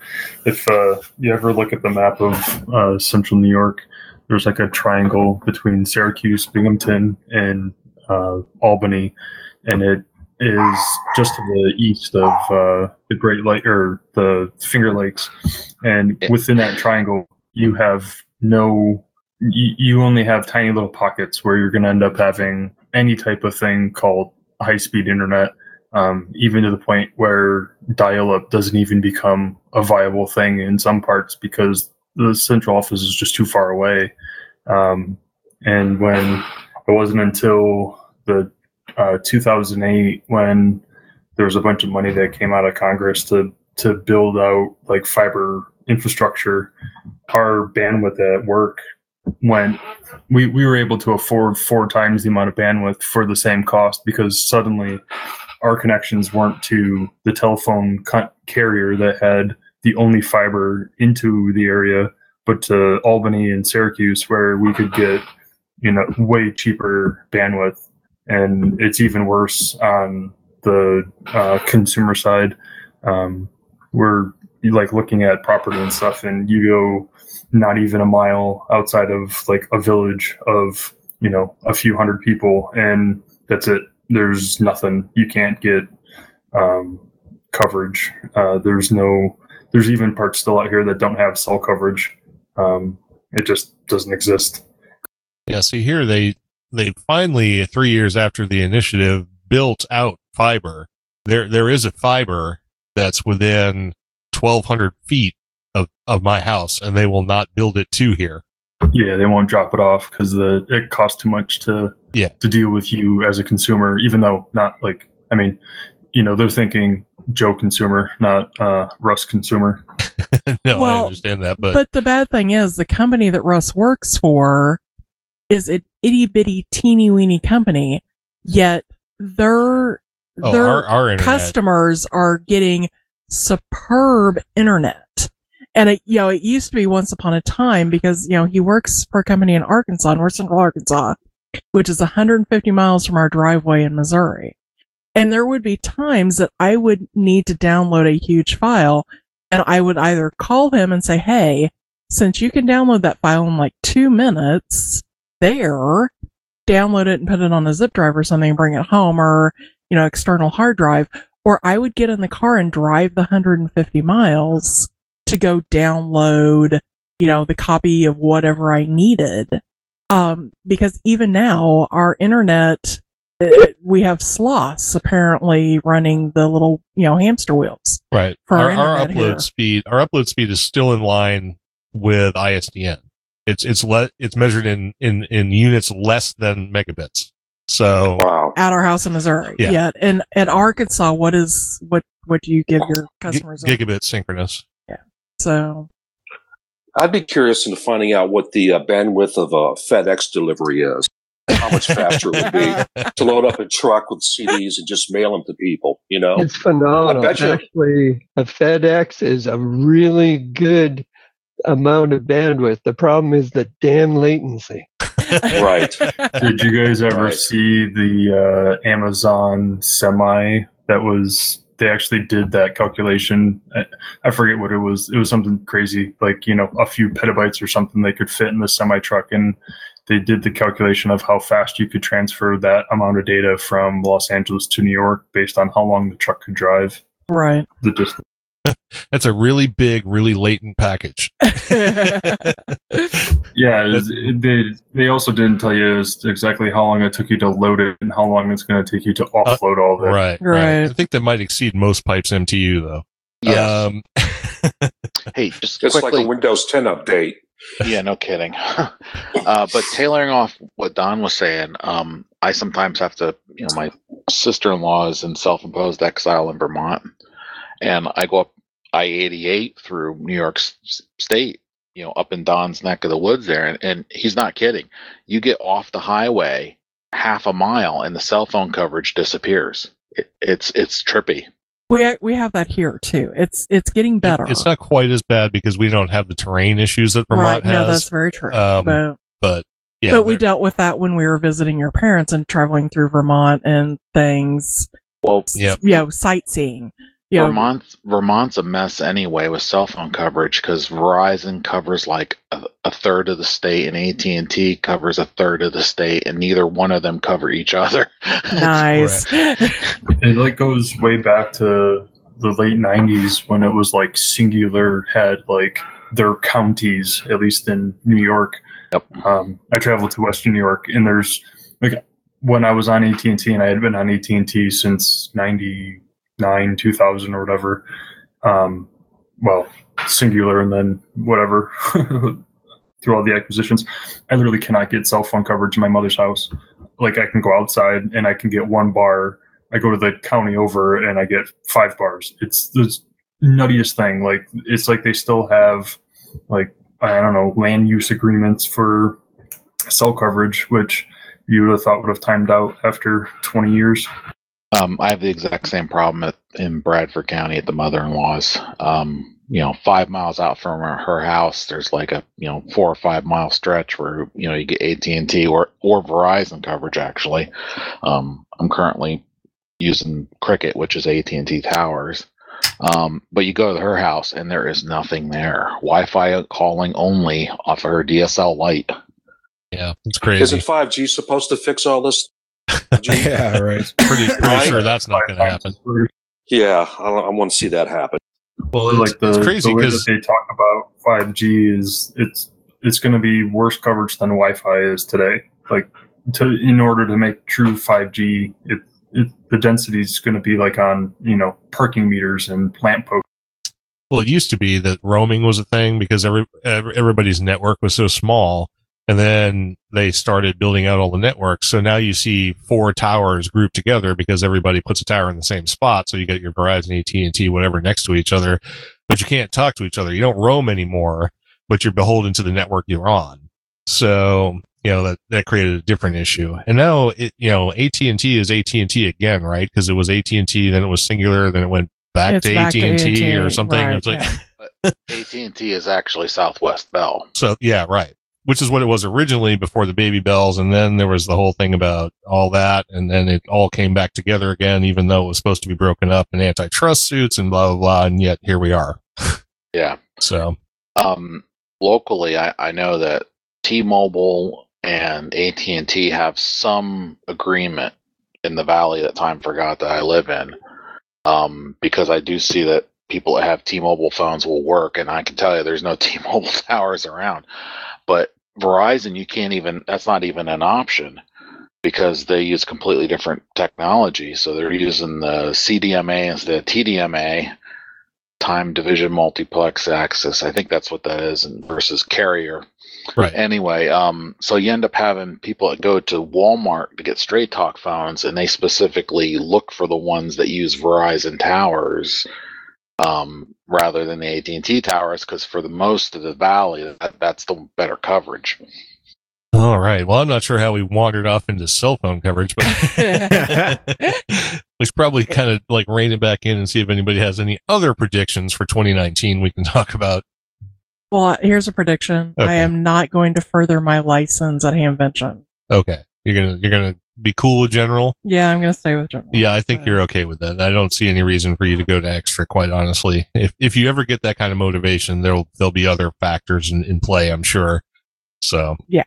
if uh, you ever look at the map of uh, central New York, there's like a triangle between Syracuse, Binghamton, and uh, Albany, and it is just to the east of uh, the Great Lake or the Finger Lakes, and within that triangle, you have no. You, you only have tiny little pockets where you're going to end up having any type of thing called high speed internet, um, even to the point where dial up doesn't even become a viable thing in some parts because the central office is just too far away. Um, and when it wasn't until the uh, 2008 when there was a bunch of money that came out of Congress to to build out like fiber infrastructure, our bandwidth at work went we, we were able to afford four times the amount of bandwidth for the same cost because suddenly our connections weren't to the telephone carrier that had the only fiber into the area, but to Albany and Syracuse where we could get you know way cheaper bandwidth. And it's even worse on the uh, consumer side. Um, we're like looking at property and stuff, and you go not even a mile outside of like a village of you know a few hundred people and that's it there's nothing you can't get um, coverage uh, there's no there's even parts still out here that don't have cell coverage um, it just doesn't exist yeah. See here, they they finally three years after the initiative built out fiber. There there is a fiber that's within 1,200 feet of of my house, and they will not build it to here. Yeah, they won't drop it off because the it costs too much to Yeah. to deal with you as a consumer. Even though not like I mean, you know, they're thinking Joe consumer, not uh, Russ consumer. no, I understand that, but, But the bad thing is, the company that Russ works for is an itty bitty teeny weeny company, yet their oh, their our, our customers are getting superb internet. And it, you know, it used to be once upon a time because, you know, he works for a company in Arkansas, North Central Arkansas, which is 150 miles from our driveway in Missouri. And there would be times that I would need to download a huge file and I would either call him and say, Hey, since you can download that file in like two minutes there, download it and put it on a zip drive or something and bring it home or, you know, external hard drive. Or I would get in the car and drive the 150 miles to go download, you know, the copy of whatever I needed. Um, because even now our internet, we have sloths apparently running the little, you know, hamster wheels. right. Our, our our upload here. speed, our upload speed is still in line with ISDN. It's it's le- it's measured in in in units less than megabits. So Wow. At our house in Missouri. Yeah. Yeah. And at Arkansas, what is, what, what do you give your gi- customers? gigabit synchronous. Yeah. So I'd be curious into finding out what the uh, bandwidth of a FedEx delivery is. How much faster it would be to load up a truck with CDs and just mail them to people. You know, It's phenomenal. I Actually, a FedEx is a really good amount of bandwidth. The problem is the damn latency. right? Did you guys ever Right. see the uh, Amazon semi that was? They actually did that calculation. I, I forget what it was. It was something crazy, like you know, a few petabytes or something they could fit in the semi truck, and they did the calculation of how fast you could transfer that amount of data from Los Angeles to New York based on how long the truck could drive. right. The distance. That's a really big, really latent package. Yeah, it it- they they also didn't tell you as- exactly how long it took you to load it and how long it's going to take you to offload all of it. Right, right. Right. I think that might exceed most pipes MTU though. Yes. Um, hey, just It's quickly. like a Windows 10 update. Yeah, no kidding. uh, but tailoring off what Don was saying, um, I sometimes have to, you know, my sister in law is in self imposed exile in Vermont, and I go up I 88 through New York State, you know, up in Don's neck of the woods there. And, and he's not kidding. You get off the highway half a mile, and the cell phone coverage disappears. It, it's it's trippy. We, we have that here too. It's, it's getting better. It's not quite as bad because we don't have the terrain issues that Vermont right. Vermont No, that's very true. Um, but, but yeah, but we dealt with that when we were visiting your parents and traveling through Vermont and things. Well, yeah, You know, sightseeing. You know, Vermont, Vermont's a mess anyway with cell phone coverage because Verizon covers like a, a third of the state and AT and T covers a third of the state, and neither one of them cover each other. nice. It like goes way back to the late '90s when it was like Cingular had like their counties, at least in New York. Yep. Um, I traveled to Western New York, and there's like when I was on AT and T, and I had been on AT and T since '99, 2000, or whatever. Um, well, Cingular, and then whatever through all the acquisitions. I literally cannot get cell phone coverage in my mother's house. Like I can go outside and I can get one bar. I go to the county over and I get five bars. It's the nuttiest thing. Like it's like they still have like I don't know land use agreements for cell coverage, which you would have thought would have timed out after 20 years. Um, I have the exact same problem at, in Bradford County at the mother-in-law's. Um, you know, five miles out from her, her house, there's like a you know four or five mile stretch where you know you get AT and T or or Verizon coverage. Actually, um, I'm currently using Cricket, which is AT and T towers. Um, but you go to her house and there is nothing there. Wi-Fi calling only off of her DSL light. yeah, it's crazy. Isn't 5G supposed to fix all this? 5G? yeah, right. pretty pretty sure that's not going to happen. Yeah, I, I want to see that happen. Well, it's, like the, it's crazy the way that because they talk about 5G is it's it's going to be worse coverage than Wi-Fi is today. Like to in order to make true 5G, it, it the density is going to be like on you know parking meters and plant posts. Well, it used to be that roaming was a thing because every, every everybody's network was so small, and then they started building out all the networks. So now you see four towers grouped together because everybody puts a tower in the same spot. So you get your Verizon, AT and T, whatever next to each other, but you can't talk to each other. You don't roam anymore, but you're beholden to the network you're on. So you know that that created a different issue. And now it, you know AT and T is AT and T again, right? Because it was AT and T, then it was Cingular, then it went back It's to back AT&T, AT&T, or something. right, it's like yeah. AT and T is actually Southwest Bell. so yeah, right. Which is what it was originally before the baby bells, and then there was the whole thing about all that, and then it all came back together again, even though it was supposed to be broken up in antitrust suits and blah blah blah, and yet here we are. Yeah. So Um, locally, I, I know that T-Mobile and AT&T have some agreement in the valley that time forgot that I live in. Um, because I do see that people that have T-Mobile phones will work, and I can tell you there's no T-Mobile towers around. But Verizon, you can't even. That's not even an option because they use completely different technology. So they're using the CDMA instead of TDMA, time division multiplex access. I think that's what that is, and versus carrier. right, Anyway, um, so you end up having people that go to Walmart to get straight talk phones, and they specifically look for the ones that use Verizon towers um, rather than the AT and T towers, because for the most of the valley, that, that's the better coverage. all right. Well, I'm not sure how we wandered off into cell phone coverage, but we should probably kind of like rein it back in and see if anybody has any other predictions for 2019 we can talk about. Well, here's a prediction. I am not going to further my license at Hamvention. Okay, you're gonna you're gonna be cool with general. Yeah, I'm going to stay with General. Yeah, I think you're okay with that. I don't see any reason for you to go to extra, quite honestly. If if you ever get that kind of motivation, there'll there'll be other factors in, in play, I'm sure. So Yeah.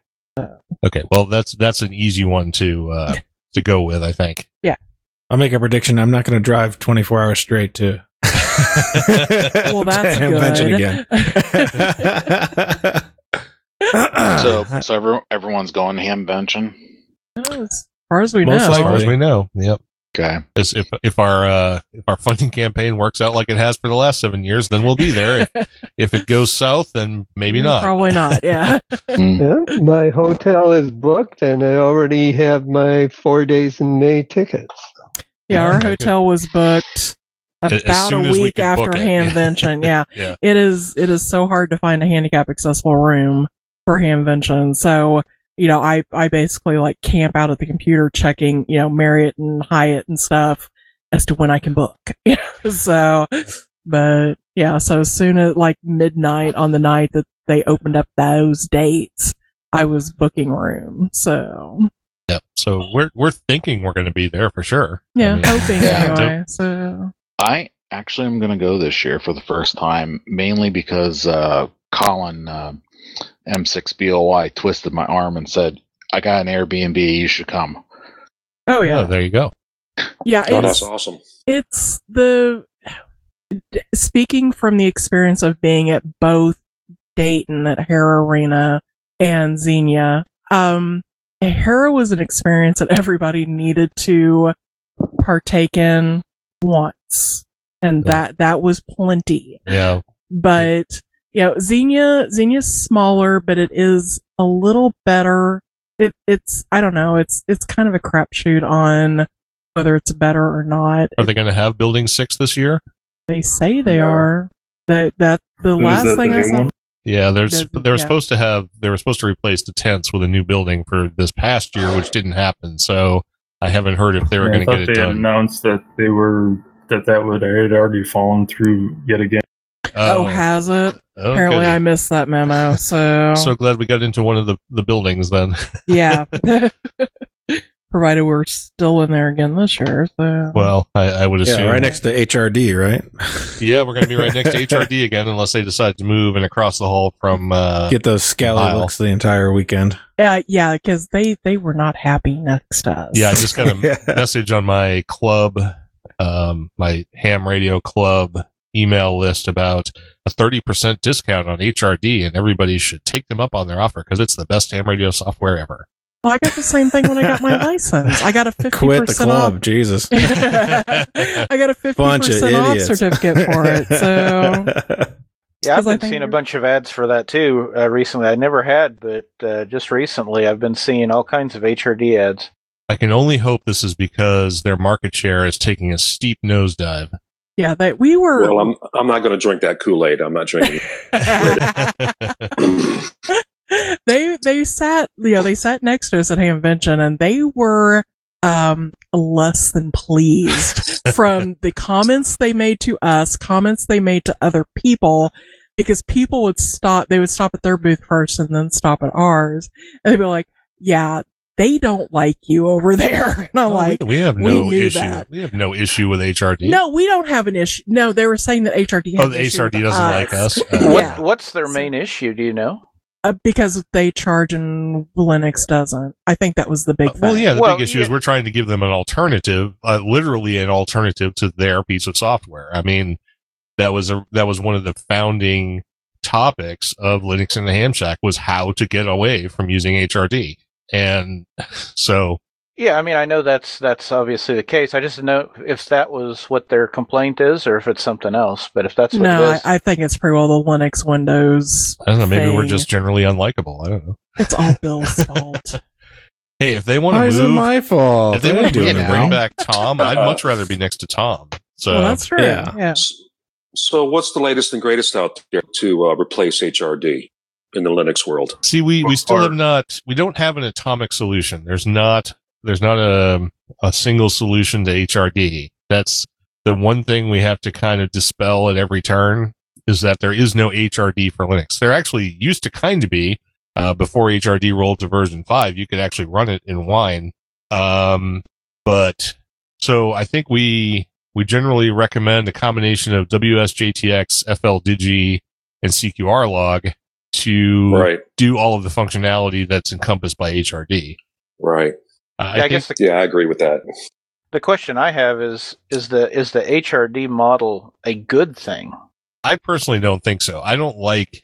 Okay. Well that's that's an easy one to uh to go with, I think. Yeah. I'll make a prediction. I'm not going to drive 24 hours straight to. Well, that's to Hamvention good. again. So, so every, everyone's going to Hamvention. as far as we Most know. As far as likely. we know. Yep. Okay. As if if our uh if our funding campaign works out like it has for the last seven years, then we'll be there. if, if it goes south, then maybe not. Probably not. Yeah. Mm. Yeah, my hotel is booked, and I already have my four days in May tickets. Yeah, our Okay, hotel was booked As- as about a soon as we week after book it. Hamvention. Yeah. Yeah. It is it is so hard to find a handicap accessible room for Hamvention. So, you know, I I basically like camp out at the computer checking, you know, Marriott and Hyatt and stuff as to when I can book. so but yeah, so as soon as like midnight on the night that they opened up those dates, I was booking room. So yeah. So we're we're thinking we're gonna be there for sure. I yeah, mean, hoping Yeah. anyway. So I actually am going to go this year for the first time, mainly because uh, Colin uh, M6BOY twisted my arm and said, "I got an Airbnb. You should come." Oh Oh, yeah. there you go. Yeah, Oh, it's, that's awesome. it's the speaking from the experience of being at both Dayton at Hara Arena and Xenia. Um, Hara was an experience that everybody needed to partake in once, and Yeah. that that was plenty. Yeah. But you know, Xenia Xenia's smaller, but it is a little better. It, it's I don't know. It's it's kind of a crapshoot on whether it's better or not. Are they gonna have building six this year? They say they No. are. That that the Is last that thing the I saw. one? Yeah, there's they were yeah. supposed to have they were supposed to replace the tents with a new building for this past year, which didn't happen. So I haven't heard if they were I going to thought get it they done. announced that they were that that would had already fallen through yet again. Oh, has it? oh, Apparently. I missed that memo. So, so glad we got into one of the the buildings then. yeah. Provided we're still in there again this year. So, well, I, I would assume Yeah, right next to HRD, right? Yeah, we're going to be right next to HRD again, unless they decide to move and across the hall from. Uh, Get those scally looks the entire weekend. uh, yeah, because they they were not happy next to us. yeah, I just got a Yeah. message on my club, um, my ham radio club email list about a 30% discount on HRD, and everybody should take them up on their offer because it's the best ham radio software ever. Well, I got the same thing when I got my license. I got a fifty Quit the percent club, off. Jesus. I got a fifty Bunch of percent off idiots. certificate for it. So yeah, I've I been think seeing a bunch of ads for that too uh, recently. I never had, but uh, just recently I've been seeing all kinds of HRD ads. I can only hope this is because their market share is taking a steep nosedive. Yeah, that we were. Well, I'm I'm not going to drink that Kool Aid. I'm not drinking. they they sat you know they sat next to us at Hamvention and they were um less than pleased from the comments they made to us, comments they made to other people, because people would stop they would stop at their booth first and then stop at ours. And they'd be like, Yeah, they don't like you over there. And I'm Oh, like, we, we have no knew issue. that. We have no issue with HRD. No, we don't have an issue. No, they were saying that HRD Oh, the issue HRD with doesn't like us. Uh, What, Yeah. What's their main issue? Do you know? uh, because they charge and Linux doesn't. I think that was the big Uh, well, yeah. The Well, big issue is we're trying to give them an alternative, uh, literally an alternative to their piece of software. I mean, that was a that was one of the founding topics of Linux in the Ham Shack was how to get away from using HRD, and so Yeah, I mean, I know that's that's obviously the case. I just didn't know if that was what their complaint is, or if it's something else. But if that's what no, it I, I think it's pretty well the Linux Windows. I don't know. Maybe we're just generally unlikable. I don't know. It's all Bill's fault. Hey, if they want to is it move, my fault? if they I want to didn't move do and it bring now. back Tom, I'd much rather be next to Tom. So well, that's true. yeah. Yeah. so, what's the latest and greatest out there to uh, replace HRD in the Linux world? See, we, we still have not, we don't have an atomic solution. There's not, there's not a, a single solution to HRD. That's the one thing we have to kind of dispel at every turn is that there is no HRD for Linux. There actually used to kind of be, uh, before HRD rolled to version five, you could actually run it in Wine. Um, but so I think we, we generally recommend a combination of WSJTX, FLDigi, and CQRLOG to Right, do all of the functionality that's encompassed by HRD. right. Uh, Yeah, I, I, think, guess the, Yeah, I agree with that. the question I have is: is the is the HRD model a good thing? I personally don't think so. I don't like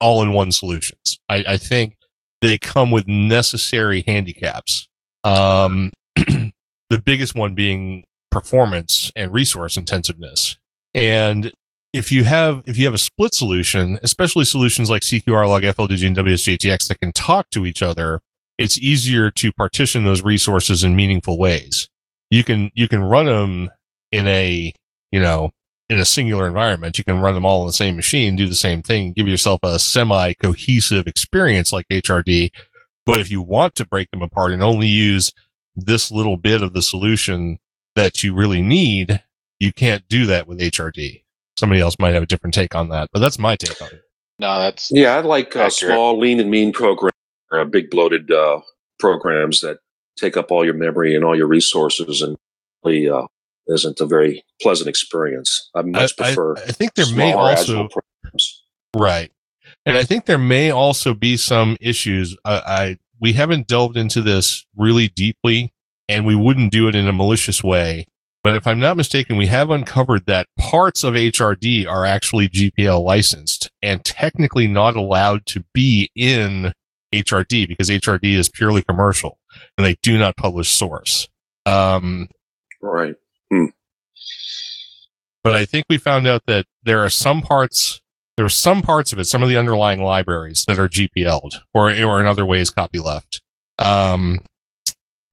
all-in-one solutions. I, I think they come with necessary handicaps. Um, the biggest one being performance and resource intensiveness. And if you have if you have a split solution, especially solutions like CQR log, Fldigi, and WSJTX that can talk to each other, it's easier to partition those resources in meaningful ways. You can you can run them in a you know in a singular environment. You can run them all on the same machine, do the same thing, give yourself a semi cohesive experience like HRD. But if you want to break them apart and only use this little bit of the solution that you really need, you can't do that with HRD. Somebody else might have a different take on that, but that's my take on it. No, that's Yeah, I like uh, small, lean, and mean programs, uh, big bloated uh, programs that take up all your memory and all your resources, and really uh, isn't a very pleasant experience. I much I, I- prefer. I think there may also programs. Right. And I think there may also be some issues. I, I we haven't delved into this really deeply, and we wouldn't do it in a malicious way. But if I'm not mistaken, we have uncovered that parts of HRD are actually GPL licensed and technically not allowed to be in HRD because HRD is purely commercial and they do not publish source. Um, Right. but I think we found out that there are some parts, there are some parts of it, some of the underlying libraries that are GPL'd or, or in other ways copy left. Um,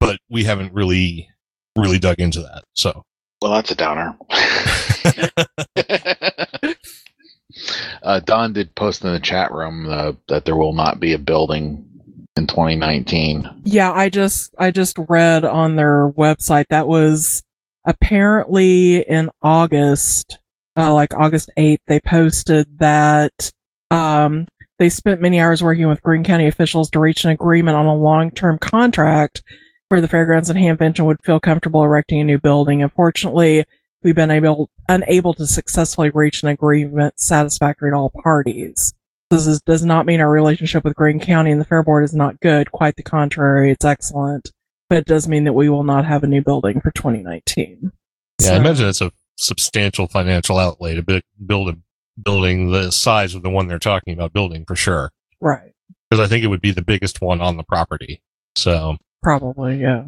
but we haven't really, really dug into that. So well, that's a downer. uh, Don did post in the chat room uh, that there will not be a building in 2019. Yeah, I just I just read on their website that was apparently in August, uh, like August 8th, they posted that um, they spent many hours working with Greene County officials to reach an agreement on a long-term contract where the fairgrounds and Hamvention would feel comfortable erecting a new building. Unfortunately, we've been able unable to successfully reach an agreement satisfactory to all parties. This is, does not mean our relationship with Greene County and the Fair Board is not good. Quite the contrary, it's excellent. But it does mean that we will not have a new building for 2019. yeah, So- I imagine it's a substantial financial outlay to build a building the size of the one they're talking about building for sure. Right. Because I think it would be the biggest one on the property. So, Probably, yeah.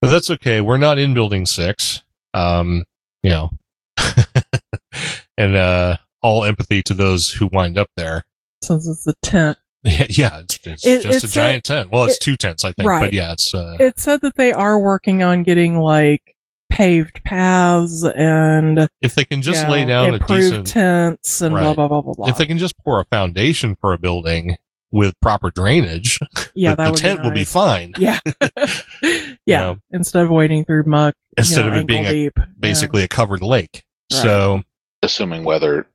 but that's okay. We're not in building six. Um, you know, and, uh, all empathy to those who wind up there. Since it's the tent. Yeah, yeah it's, it's It- just a a- giant tent. Well, it's it- two tents, I think, right. but yeah, it's, uh, It said that they are working on getting like paved paths and if they can just you lay down a decent, tents and blah blah blah blah blah. if they can just pour a foundation for a building with proper drainage, yeah, the, that the tent be will be fine. Yeah, yeah. know. Instead of wading through muck, you Instead know, of it being ankle a, deep. Yeah. basically a covered lake. Right. So, Assuming weather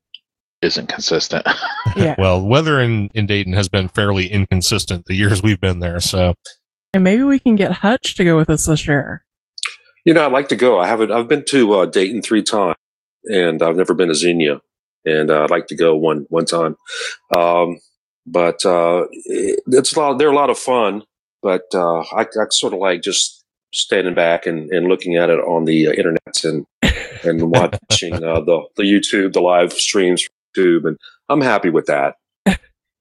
isn't consistent. yeah. well, weather in, in Dayton has been fairly inconsistent the years we've been there. So, And maybe we can get Hutch to go with us this year. You know, I'd like to go. I haven't. I've been to uh, Dayton three times, and I've never been to Xenia, and uh, I'd like to go one one time. Um, but uh, it- it's a lot. They're a lot of fun, but uh, I, I sort of like just standing back and, and looking at it on the uh, internet and and watching uh, the the YouTube, the live streams from YouTube, and I'm happy with that.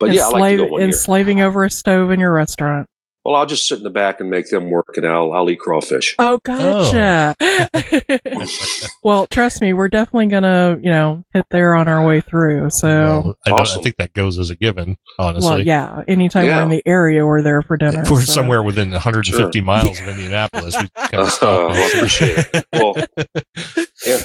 But yeah, I like to go one and year. slaving over a stove in your restaurant. Well, I'll just sit in the back and make them work, and I'll I'll eat crawfish. Oh, gotcha. well, trust me, we're definitely gonna, you know, hit there on our way through. So, well, I, don't, I think that goes as a given, honestly. well, yeah. Anytime Yeah. we're in the area, we're there for dinner. If we're so. somewhere within 150 Sure. miles of Indianapolis, we kind Uh, of stop. I appreciate it. Well,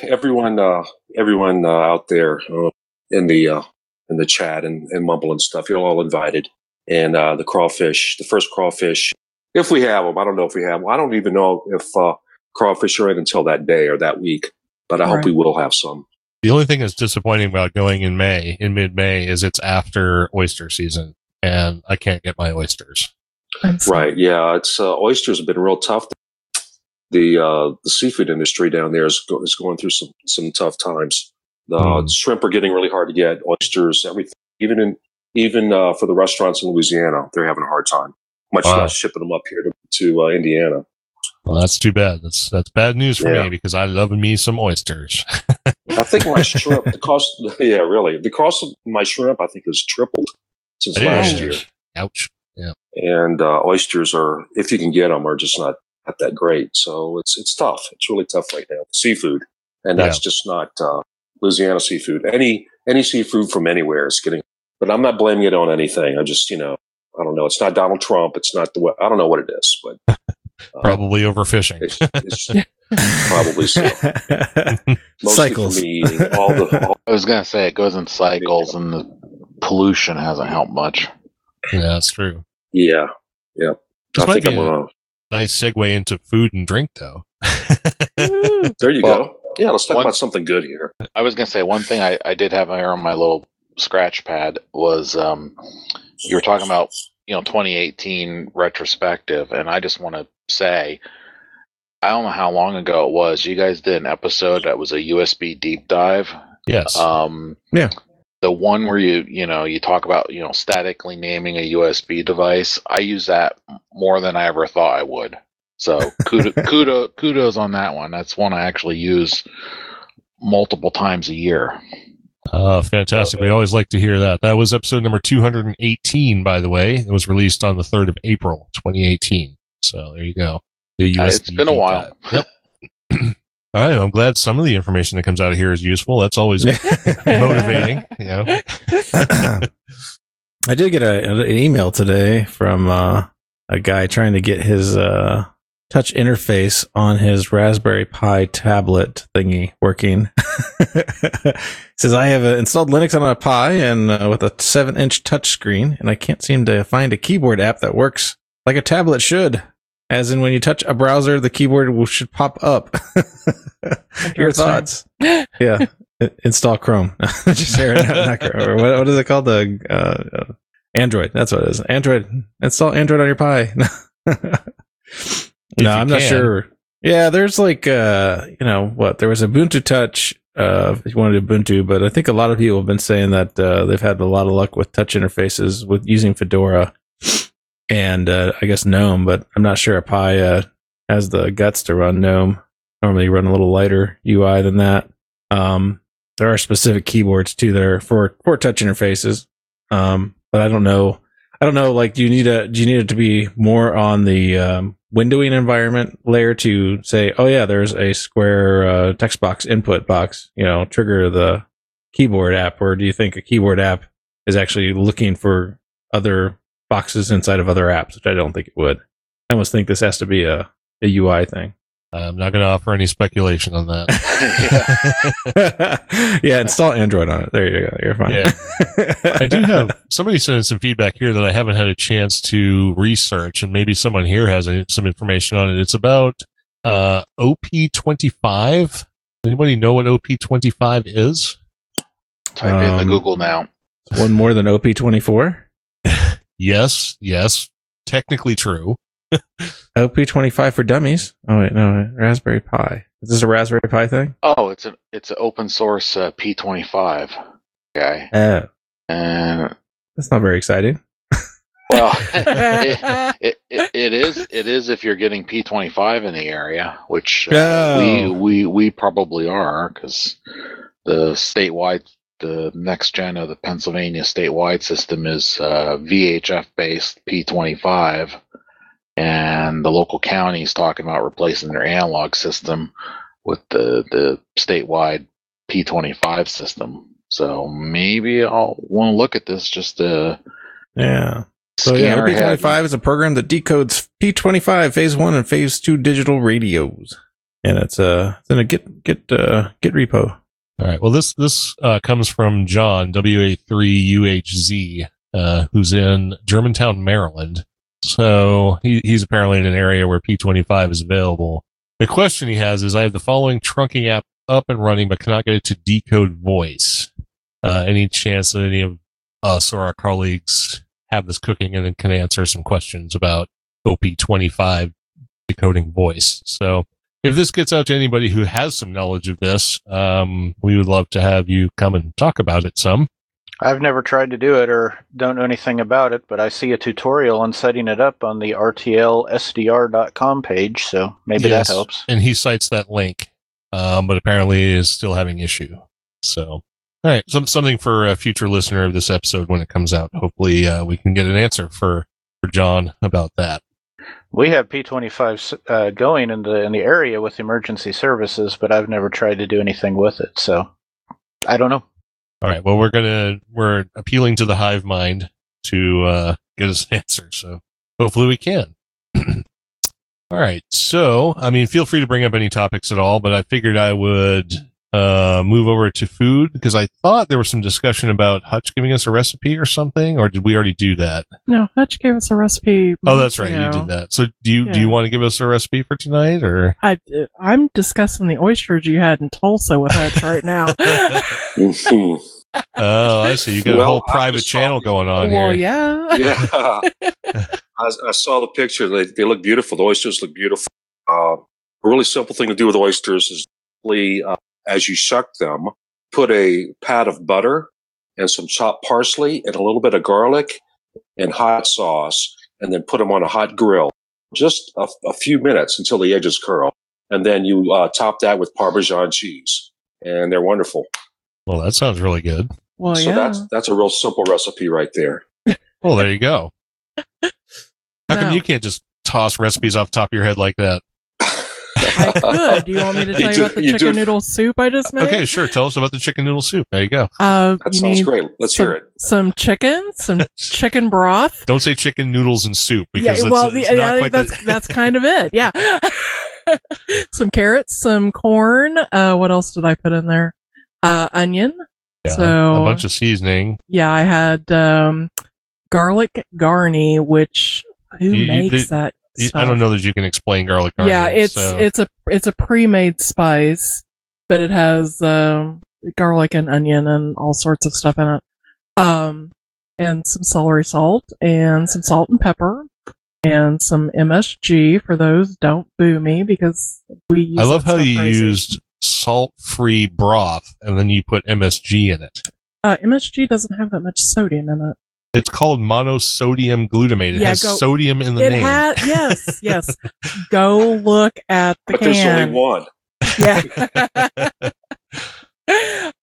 everyone, uh, everyone uh, out there uh, in the uh, in the chat and, and mumble and stuff, you're all invited. And uh, the crawfish, the first crawfish, if we have them, I don't know if we have them. I don't even know if uh, crawfish are in until that day or that week. But I hope Right. we will have some. The only thing that's disappointing about going in May, in mid May, is it's after oyster season, and I can't get my oysters. I'm. Right? Yeah, it's uh, oysters have been real tough. The uh, the seafood industry down there is, go- is going through some some tough times. The Hmm. shrimp are getting really hard to get. Oysters, everything, even in even uh, for the restaurants in Louisiana, they're having a hard time. Much Wow. less shipping them up here to, to uh, Indiana. Well, that's too bad. That's that's bad news for Yeah. me because I love me some oysters. I think my shrimp, the cost, yeah, really, the cost of my shrimp, I think, has tripled since It last is. year. Ouch. Yeah. And uh, oysters are, if you can get them, are just not not that great. So it's it's tough. It's really tough right now. Seafood, and that's just not uh, Louisiana seafood. Any any seafood from anywhere is getting. But I'm not blaming it on anything. I just, you know, I don't know. It's not Donald Trump. It's not the. I don't know what it is, but uh, Probably overfishing. it's, it's probably so. Mostly Cycles. for me eating all the all I was gonna say it goes in cycles, and the pollution hasn't helped much. yeah, that's true. Yeah, yeah. This I might think be I'm a gonna. nice segue into food and drink, though. There you Well, go. Yeah, let's talk one- about something good here. I was gonna say one thing I, I did have here on my little scratch pad was um, you were talking about you know 2018 retrospective, and I just want to say I don't know how long ago it was. You guys did an episode that was a USB deep dive. yes. Um, Yeah. The one where you you know you talk about you know statically naming a USB device. I use that more than I ever thought I would. So kudo, kudo, kudos on that one. That's one I actually use multiple times a year. Uh, fantastic. We always like to hear that. That was episode number 218, by the way. It was released on the 3rd of April, 2018. So there you go. The it's been a while. dive. Yep. All right. I'm glad some of the information that comes out of here is useful. That's always motivating, you know. I did get a, an email today from uh, a guy trying to get his uh, touch interface on his Raspberry Pi tablet thingy working. says I have uh, installed Linux on a Pi and uh, with a seven inch touchscreen, and I can't seem to find a keyboard app that works like a tablet should. As in, when you touch a browser, the keyboard will, should pop up. Your thoughts? Yeah. Install Chrome. Just or not, not Chrome. What, what is it called? The uh, Android. That's what it is. Android. Install Android on your Pi. No, I'm not sure. Yeah, there's like uh, you know what? There was Ubuntu Touch. Uh, if you wanted Ubuntu, but I think a lot of people have been saying that uh, they've had a lot of luck with touch interfaces with using Fedora and uh, I guess GNOME, but I'm not sure if Pi uh, has the guts to run GNOME. Normally, you run a little lighter UI than that. Um, there are specific keyboards too there for for touch interfaces, um, but I don't know. I don't know. Like, do you need a do you need it to be more on the um, windowing environment layer to say, oh yeah, there's a square uh, text box input box. You know, trigger the keyboard app, or do you think a keyboard app is actually looking for other boxes inside of other apps, which I don't think it would. I almost think this has to be a, a UI thing. I'm not going to offer any speculation on that. yeah, install Android on it. There you go. You're fine. Yeah. I do have somebody sent some feedback here that I haven't had a chance to research, and maybe someone here has some information on it. It's about uh, OP25. Anybody know what OP25 is? Type um, in the Google now. One more than OP24? yes, yes. Technically true. OP25 for dummies. Oh wait, no, Raspberry Pi. Is this a Raspberry Pi thing? Oh, it's an it's an open source uh, P25 guy. Oh, and that's not very exciting. Well, it, it, it, it is it is if you're getting P25 in the area, which uh, oh. we we we probably are because the statewide the next gen of the Pennsylvania statewide system is uh, VHF based P25 and the local counties talking about replacing their analog system with the the statewide P25 system. So maybe I'll want to look at this just to yeah. So yeah, P25 is a program that decodes P25 Phase One and Phase Two digital radios, and it's uh it's in a Git Git uh, Git repo. All right. Well, this this uh, comes from John WA3UHZ, uh, who's in Germantown, Maryland. So he, he's apparently in an area where P25 is available. The question he has is I have the following trunking app up and running, but cannot get it to decode voice. Uh, any chance that any of us or our colleagues have this cooking and then can answer some questions about OP25 decoding voice? So if this gets out to anybody who has some knowledge of this, um, we would love to have you come and talk about it some. I've never tried to do it or don't know anything about it, but I see a tutorial on setting it up on the rtlsdr.com page, so maybe yes, that helps. And he cites that link, um, but apparently is still having issue. So, all right, some, something for a future listener of this episode when it comes out. Hopefully, uh, we can get an answer for for John about that. We have P25 uh, going in the in the area with emergency services, but I've never tried to do anything with it, so I don't know. All right. Well, we're gonna we're appealing to the hive mind to uh, get us an answer. So hopefully we can. all right. So I mean, feel free to bring up any topics at all, but I figured I would uh, move over to food because I thought there was some discussion about Hutch giving us a recipe or something, or did we already do that? No, Hutch gave us a recipe. Oh, that's right, you, you did that. So do you yeah. do you want to give us a recipe for tonight, or I I'm discussing the oysters you had in Tulsa with Hutch right now. oh, I see. You got well, a whole private channel going on well, here. yeah, yeah. I, I, saw the picture. They, they look beautiful. The oysters look beautiful. Uh, a really simple thing to do with oysters is uh, as you suck them, put a pat of butter and some chopped parsley and a little bit of garlic and hot sauce, and then put them on a hot grill. Just a, a few minutes until the edges curl. And then you uh, top that with Parmesan cheese. And they're wonderful. Well, that sounds really good. Well, so yeah. that's that's a real simple recipe right there. well, there you go. How come you can't just toss recipes off top of your head like that? I could. Do you want me to tell you, you about the chicken noodle soup I just made? Okay, sure. Tell us about the chicken noodle soup. There you go. Uh, that sounds great. Let's some, hear it. Some chicken, some chicken broth. Don't say chicken noodles and soup because yeah, well, the, yeah, that's the... that's kind of it. Yeah. some carrots, some corn. Uh, what else did I put in there? Uh, onion. Yeah, so a bunch of seasoning. Yeah, I had um, garlic garni, which who you, makes you, that? I don't know that you can explain garlic. Yeah, it's so. it's a it's a pre-made spice, but it has um, garlic and onion and all sorts of stuff in it. Um, and some celery salt and some salt and pepper and some MSG for those. Don't boo me because we. I love how you crazy. used salt-free broth and then you put MSG in it. Uh, MSG doesn't have that much sodium in it. It's called monosodium glutamate. It yeah, has go, sodium in the it name. Has, yes, yes. go look at the but can. there's only one. Yeah.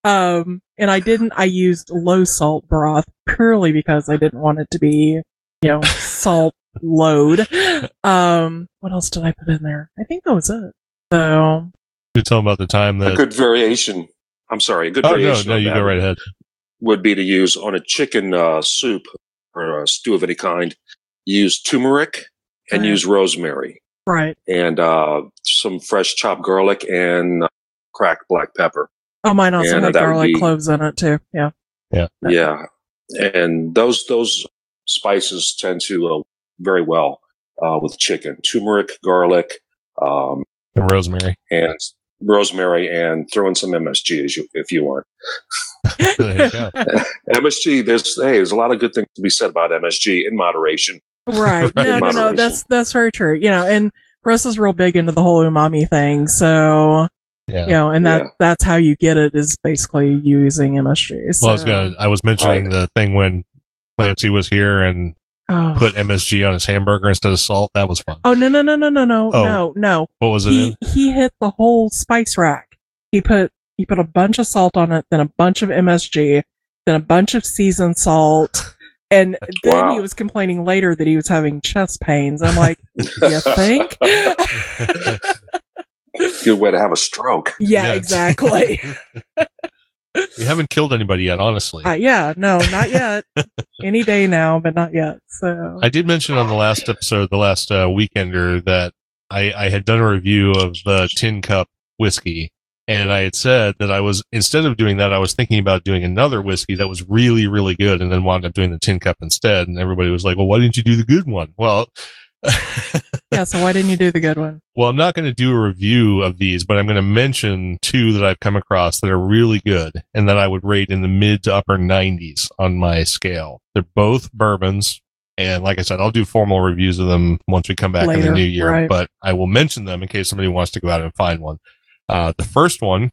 um, and I didn't. I used low salt broth purely because I didn't want it to be you know, salt load. Um, what else did I put in there? I think that was it. So You tell them about the time A good variation. I'm sorry. A good Oh no, variation. no, of you that go right ahead. Would be to use on a chicken uh, soup or a stew of any kind. Use turmeric and Right. use rosemary right. and uh, some fresh chopped garlic and uh, cracked black pepper. Oh, mine also And had that would garlic be- cloves in it too. Yeah. Yeah, Yeah. and those those spices tend to uh, very well uh, with chicken. Turmeric, garlic, um, And rosemary. and rosemary, and throw in some MSG as you, if you want. There. MSG, there's hey, there's a lot of good things to be said about MSG in moderation. Right. No, no, no. Moderation. That's that's very true. You know, and Russ is real big into the whole umami thing. So Yeah. you know, and that Yeah. that's how you get it is basically using MSG. So, Well, I was gonna. I was mentioning the thing when Clancy was here and oh. put MSG on his hamburger instead of salt. That was fun. oh no no no no no no Oh. no no. What was it He in? he hit the whole spice rack. He put he put a bunch of salt on it, then a bunch of MSG, then a bunch of seasoned salt. And then Wow. he was complaining later that he was having chest pains. I'm like, you think? Good way to have a stroke. yeah, Yeah. exactly. You haven't killed anybody yet, honestly. Uh, yeah, no, not yet. Any day now, but not yet. So I did mention on the last episode, the last uh, weekender, that I, I had done a review of the Tin Cup whiskey, and I had said that I was instead of doing that, I was thinking about doing another whiskey that was really, really good, and then wound up doing the Tin Cup instead. And everybody was like, "Well, why didn't you do the good one?" Well. yeah, so why didn't you do the good one? Well, I'm not going to do a review of these, but I'm going to mention two that I've come across that are really good and that I would rate in the mid to upper 90s on my scale. They're both bourbons. And like I said, I'll do formal reviews of them once we come back in the new year, right. but I will mention them in case somebody wants to go out and find one. Uh, the first one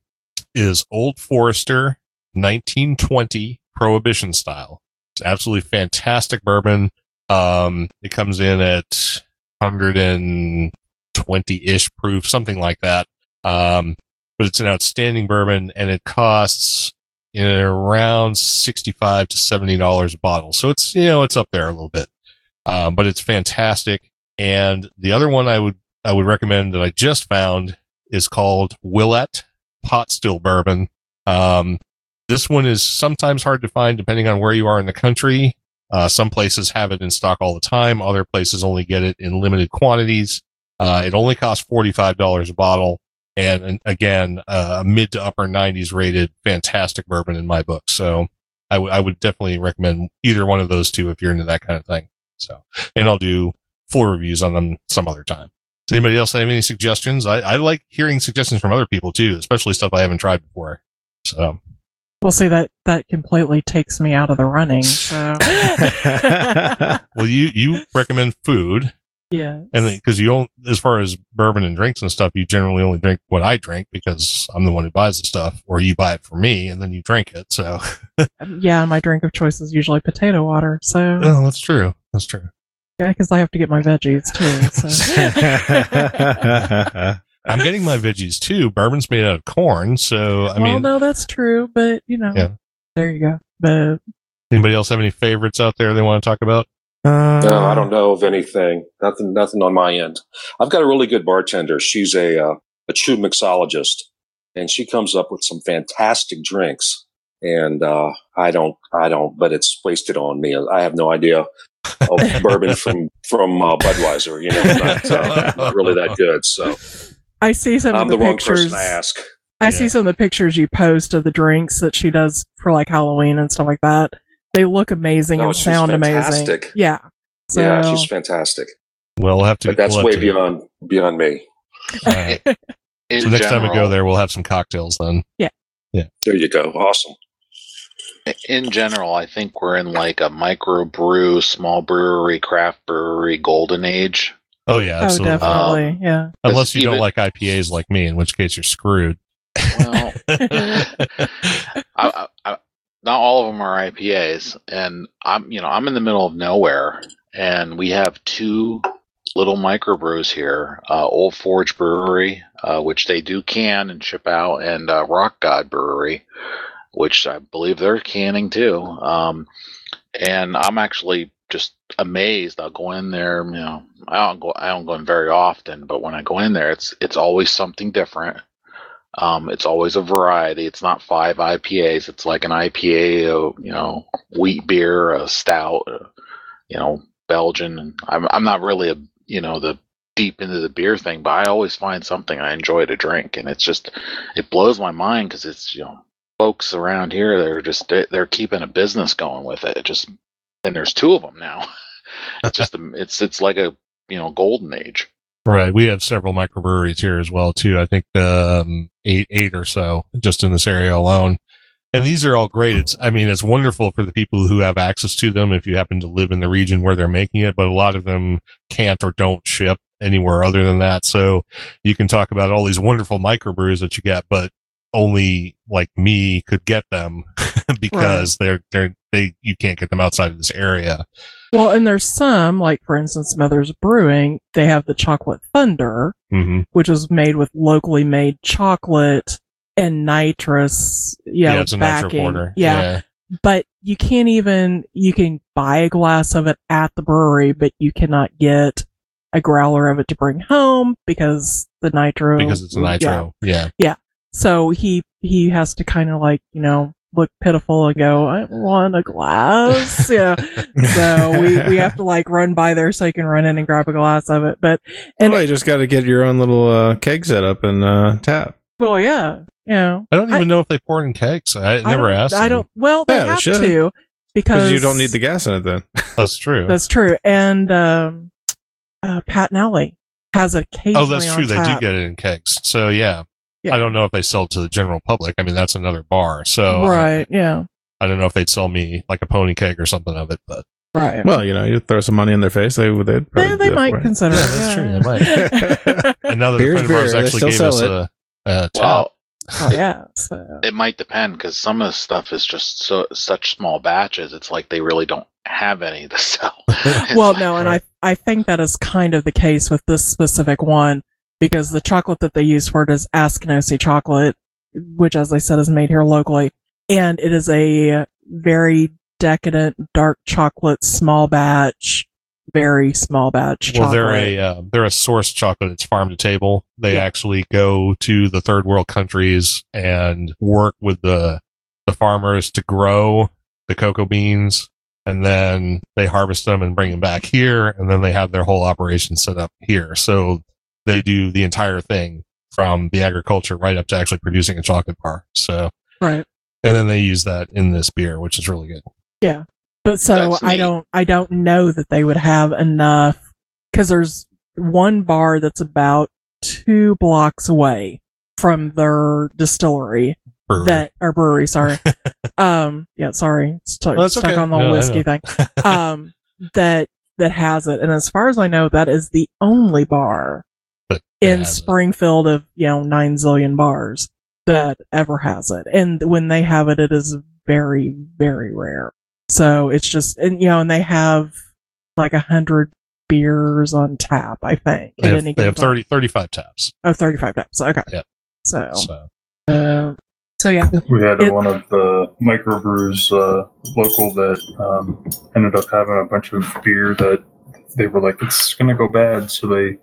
is Old Forester 1920 Prohibition style. It's absolutely fantastic bourbon. Um, it comes in at 120 ish proof, something like that. Um, but it's an outstanding bourbon and it costs in around 65 to $70 a bottle. So it's, you know, it's up there a little bit. Um, but it's fantastic. And the other one I would, I would recommend that I just found is called Willett Pot Still Bourbon. Um, this one is sometimes hard to find depending on where you are in the country. Uh, some places have it in stock all the time. Other places only get it in limited quantities. Uh, it only costs $45 a bottle. And, and again, uh, a mid to upper 90s rated fantastic bourbon in my book. So I would I would definitely recommend either one of those two if you're into that kind of thing. So, and I'll do full reviews on them some other time. Does anybody else have any suggestions? I, I like hearing suggestions from other people too, especially stuff I haven't tried before. So, We'll see that that completely takes me out of the running. So well, you, you recommend food yeah. and because you don't, as far as bourbon and drinks and stuff, you generally only drink what I drink because I'm the one who buys the stuff or you buy it for me and then you drink it. So, Yeah, my drink of choice is usually potato water. So oh, that's true. That's true. Yeah, because I have to get my veggies too. So. I'm getting my veggies too. Bourbon's made out of corn. So, I well, mean, no, that's true, but you know, Yeah. there you go. But anybody else have any favorites out there they want to talk about? No, I don't know of anything. Nothing. Nothing on my end. I've got a really good bartender. She's a uh, a true mixologist, and she comes up with some fantastic drinks. And uh, I don't, I don't, but it's wasted on me. I have no idea of bourbon from from uh, Budweiser. You know, I'm not, uh, not really that good. So I see some I'm of the, the, wrong pictures. person to ask. I Yeah. see some of the pictures you post of the drinks that she does for like Halloween and stuff like that. They look amazing Oh, and she's sound amazing. Yeah. So yeah, she's fantastic. Well, we'll have to. But that's we'll way to- beyond beyond me. all right. In So next time we go there, we'll have some cocktails then. Yeah. Yeah. There you go. Awesome. In general, I think we're in like a micro brew, small brewery, craft brewery golden age. Oh yeah, oh, absolutely. definitely. yeah. Unless you don't like IPAs like me, in which case you're screwed. Well, I, I, I, not all of them are IPAs, and I'm you know I'm in the middle of nowhere, and we have two little microbrews here: uh, Old Forge Brewery, uh, which they do can and ship out, and uh, Rock God Brewery, which I believe they're canning too. Um, and I'm actually just amazed. I'll go in there, you know, I don't go I don't go in very often, but when I go in there, it's it's always something different. Um, it's always a variety. It's not five IPAs. It's like an IPA, you know, wheat beer, a stout, you know, Belgian. I'm I'm not really a you know the deep into the beer thing, but I always find something I enjoy to drink, and it's just it blows my mind because it's you know folks around here they're just they're keeping a business going with it. it just and there's two of them now. it's just it's it's like a you know golden age. Right. We have several microbreweries here as well too. I think um, eight eight or so just in this area alone. And these are all great. It's I mean it's wonderful for the people who have access to them if you happen to live in the region where they're making it, but a lot of them can't or don't ship anywhere other than that. So you can talk about all these wonderful microbrews that you get, but only like me could get them because they're they're they you can't get them outside of this area. Well, and there's some, like for instance, Mother's Brewing, they have the chocolate thunder, Mm-hmm. which is made with locally made chocolate and nitrous, you know, yeah, it's a nitro backing. porter. Yeah. But you can't even, you can buy a glass of it at the brewery, but you cannot get a growler of it to bring home because the nitro. because it's a nitro. yeah. nitro. Yeah. So he, he has to kind of like, you know, look pitiful and go, I want a glass. yeah. So we, we have to like run by there so you can run in and grab a glass of it. But, and well, you just got to get your own little uh, keg set up and uh, tap. well, yeah, you know, I don't even I- know if they pour in kegs. I, I never asked. I them. don't, well, they Yeah, have should. to because Because you don't need the gas in it then. That's true. That's true. And, um, uh, Patton Alley has occasionally oh, that's true. They do get it in kegs. So yeah. Yeah. I don't know if they sell it to the general public. I mean, that's another bar. So I- Right. Yeah. I, don't know if they'd sell me like a pony cake or something of it, but Right. Well, you know, you throw some money in their face, they would. They'd probably they, they do it might consider Yeah, it. that's true. They might. another Beer's friend of ours beer. They actually gave us it. a, a tap. Well, Oh, yeah. So, it might depend because some of the stuff is just so such small batches. It's like they really don't have any to sell. Well, like- no, and I, I think that is kind of the case with this specific one because the chocolate that they use for it is Askinosie chocolate, which, as I said, is made here locally. And it is a very decadent dark chocolate, small batch, very small batch Well, chocolate. they're a uh, they're a source chocolate. It's farm to table. They Yeah. actually go to the third world countries and work with the the farmers to grow the cocoa beans, and then they harvest them and bring them back here, and then they have their whole operation set up here. So they do the entire thing from the agriculture right up to actually producing a chocolate bar. So right. and then they use that in this beer, which is really good. Yeah. But so That's I neat. don't I don't know that they would have enough because there's one bar that's about two blocks away from their distillery Brewery. that or brewery. Sorry, um, yeah, sorry, stuck, No, that's stuck okay. on the No, whiskey thing. Um, that that has it, and as far as I know, that is the only bar That in. Springfield of you know nine zillion bars that ever has it, and when they have it, it is very very rare. So it's just and you know, and they have like a hundred beers on tap, I think. They at have, any they have 30, 35 taps. Oh, 35 taps. Okay. Yep. So, So uh, so yeah. We had It- one of the microbrews uh, local that um, ended up having a bunch of beer that they were like, it's going to go bad. So they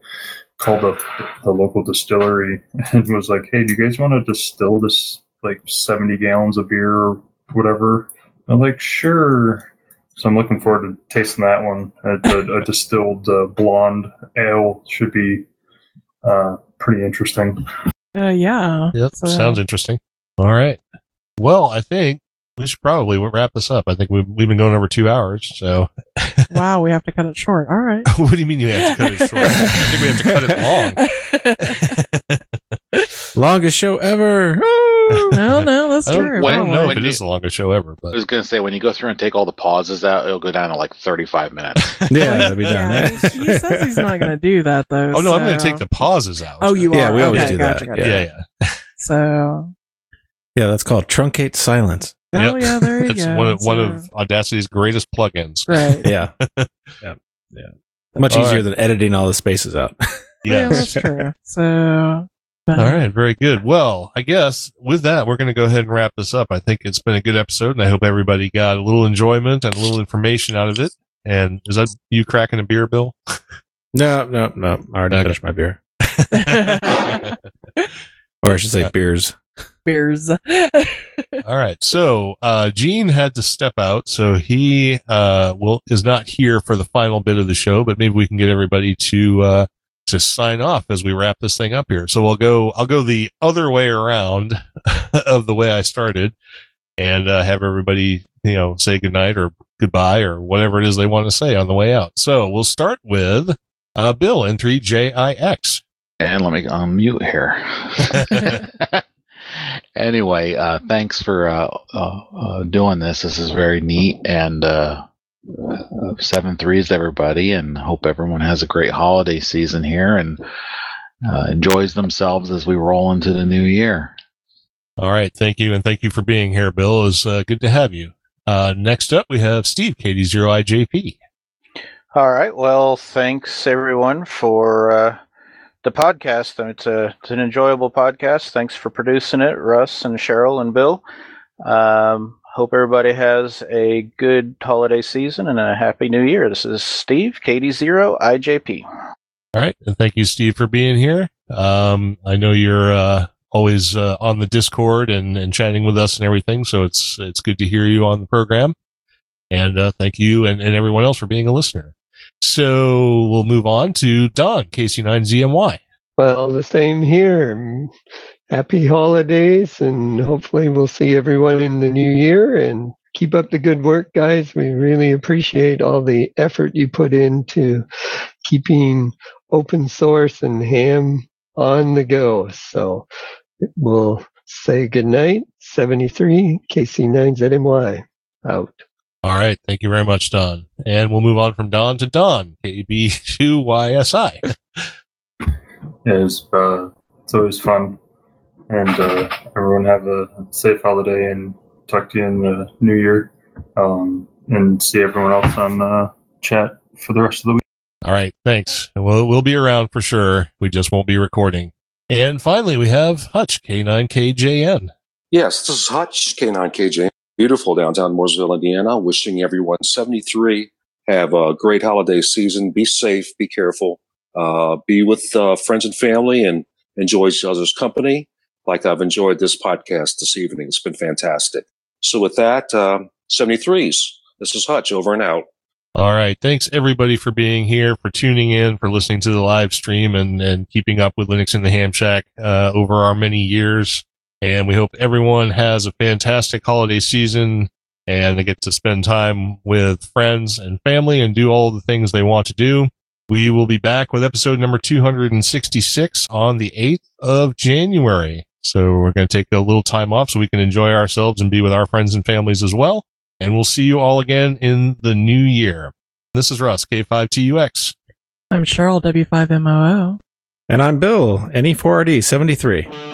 called up the local distillery and was like, hey, do you guys want to distill this like 70 gallons of beer or whatever? I'm like, sure. So I'm looking forward to tasting that one. A, a, a distilled uh, blonde ale should be uh, pretty interesting. Uh, yeah. Yep. So- Sounds interesting. All right. Well, I think we should probably wrap this up. I think we've, we've been going over two hours. So, wow, we have to cut it short. All right. what do you mean you have to cut it short? I think we have to cut it long. Longest show ever. Woo! no, no, that's I don't, true. I When- don't know if when it you- is the longest show ever, But I was gonna say when you go through and take all the pauses out, it'll go down to like thirty-five minutes. Yeah, that'd be done. he he says he's not going to do that though. oh no, I'm going to take the pauses out. Oh, you Yeah, are. Yeah, we always okay, do gotcha, that. Gotcha. yeah, yeah. So, Yeah, that's called truncate silence. Oh Yep. yeah, there you It's go. one of one So- of Audacity's greatest plugins. right. Yeah. yeah. Yeah. Much All easier right. than editing all the spaces out. Yeah, that's true. So, but- All right, very good. Well, I guess with that, we're going to go ahead and wrap this up. I think it's been a good episode, and I hope everybody got a little enjoyment and a little information out of it. And is that you cracking a beer, Bill? No, no, no. I already Okay. finished my beer. Or I should say beers. Beers. All right. So uh, Gene had to step out, so he uh, will is not here for the final bit of the show. But maybe we can get everybody to uh, to sign off as we wrap this thing up here. So we'll go. I'll go the other way around of the way I started, and uh, have everybody you know say goodnight or goodbye or whatever it is they want to say on the way out. So we'll start with uh, Bill N3JIX. And let me unmute here. anyway, uh, thanks for uh, uh, uh, doing this. This is very neat. And uh, uh, seven threes, everybody, and hope everyone has a great holiday season here and uh, enjoys themselves as we roll into the new year. All right. Thank you. And thank you for being here, Bill. It was uh, good to have you. Uh, next up, we have Steve, KD0IJP. All right. Well, thanks everyone for uh, the podcast. It's a it's an enjoyable podcast. Thanks for producing it, Russ and Cheryl and Bill. Um, hope everybody has a good holiday season and a happy new year. This is Steve, Katie Zero, IJP. All right. And thank you, Steve, for being here. Um, I know you're uh, always uh, on the Discord and, and chatting with us and everything. So it's it's good to hear you on the program. And uh, thank you and, and everyone else for being a listener. So we'll move on to Don, KC9ZMY. Well, the same here. Happy holidays, and hopefully, we'll see everyone in the new year. And keep up the good work, guys. We really appreciate all the effort you put into keeping open source and ham on the go. So we'll say goodnight. 73 KC9ZMY out. All right. Thank you very much, Don. And we'll move on from Don to Don, KB2YSI. Yeah, it's, uh, it's always fun. And uh, everyone have a safe holiday and talk to you in the new year. Um, and see everyone else on uh, chat for the rest of the week. All right. Thanks. We'll, we'll be around for sure. We just won't be recording. And finally, we have Hutch, K9KJN. Yes, this is Hutch, K9KJ. Beautiful downtown Mooresville, Indiana. Wishing everyone 73 have a great holiday season. Be safe, be careful, uh, be with uh, friends and family, and enjoy each other's company. Like I've enjoyed this podcast this evening. It's been fantastic. So, with that, uh, 73s. This is Hutch over and out. All right. Thanks everybody for being here, for tuning in, for listening to the live stream and, and keeping up with Linux in the Ham Shack, uh, over our many years. And we hope everyone has a fantastic holiday season and they get to spend time with friends and family and do all the things they want to do. We will be back with episode number 266 on the 8th of January. So we're going to take a little time off so we can enjoy ourselves and be with our friends and families as well. And we'll see you all again in the new year. This is Russ, K5TUX. I'm Cheryl, W5MOO. And I'm Bill, NE4RD73.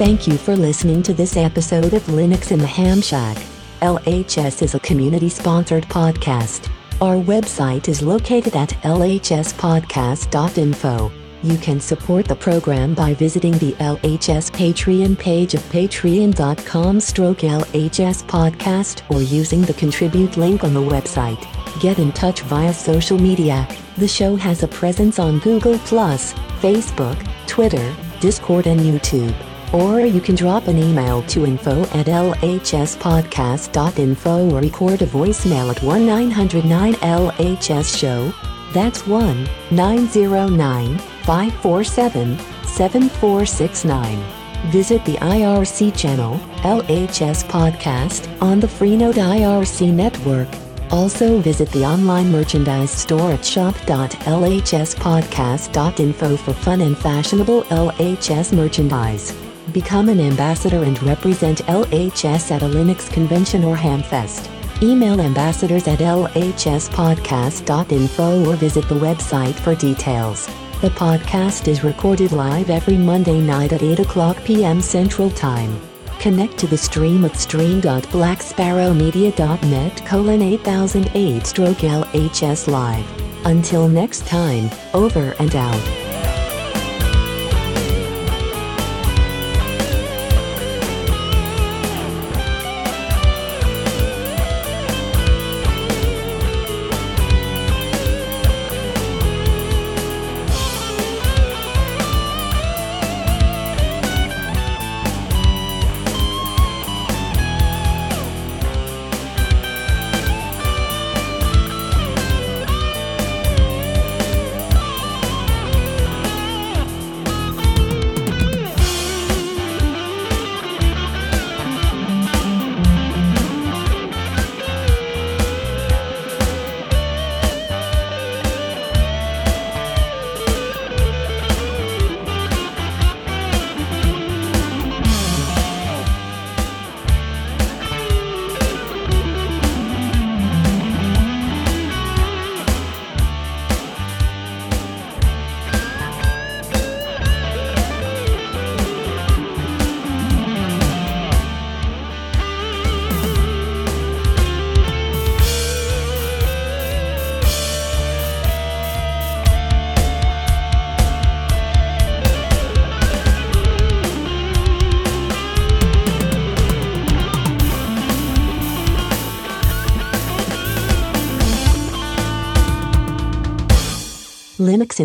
Thank you for listening to this episode of Linux in the Ham Shack. LHS is a community sponsored podcast. Our website is located at lhspodcast.info. You can support the program by visiting the LHS Patreon page of patreon.com stroke LHS podcast or using the contribute link on the website. Get in touch via social media. The show has a presence on Google+, Facebook, Twitter, Discord and YouTube. Or you can drop an email to info at lhspodcast.info or record a voicemail at 1-909-LHS show. That's 1-909-547-7469. Visit the IRC channel, LHS Podcast, on the Freenode IRC network. Also visit the online merchandise store at shop.lhspodcast.info for fun and fashionable LHS merchandise. Become an ambassador and represent LHS at a Linux convention or Hamfest. Email ambassadors at lhspodcast.info or visit the website for details. The podcast is recorded live every Monday night at 8 o'clock p.m. Central Time. Connect to the stream at stream.blacksparrowmedia.net colon 8008 stroke LHS live. Until next time, over and out.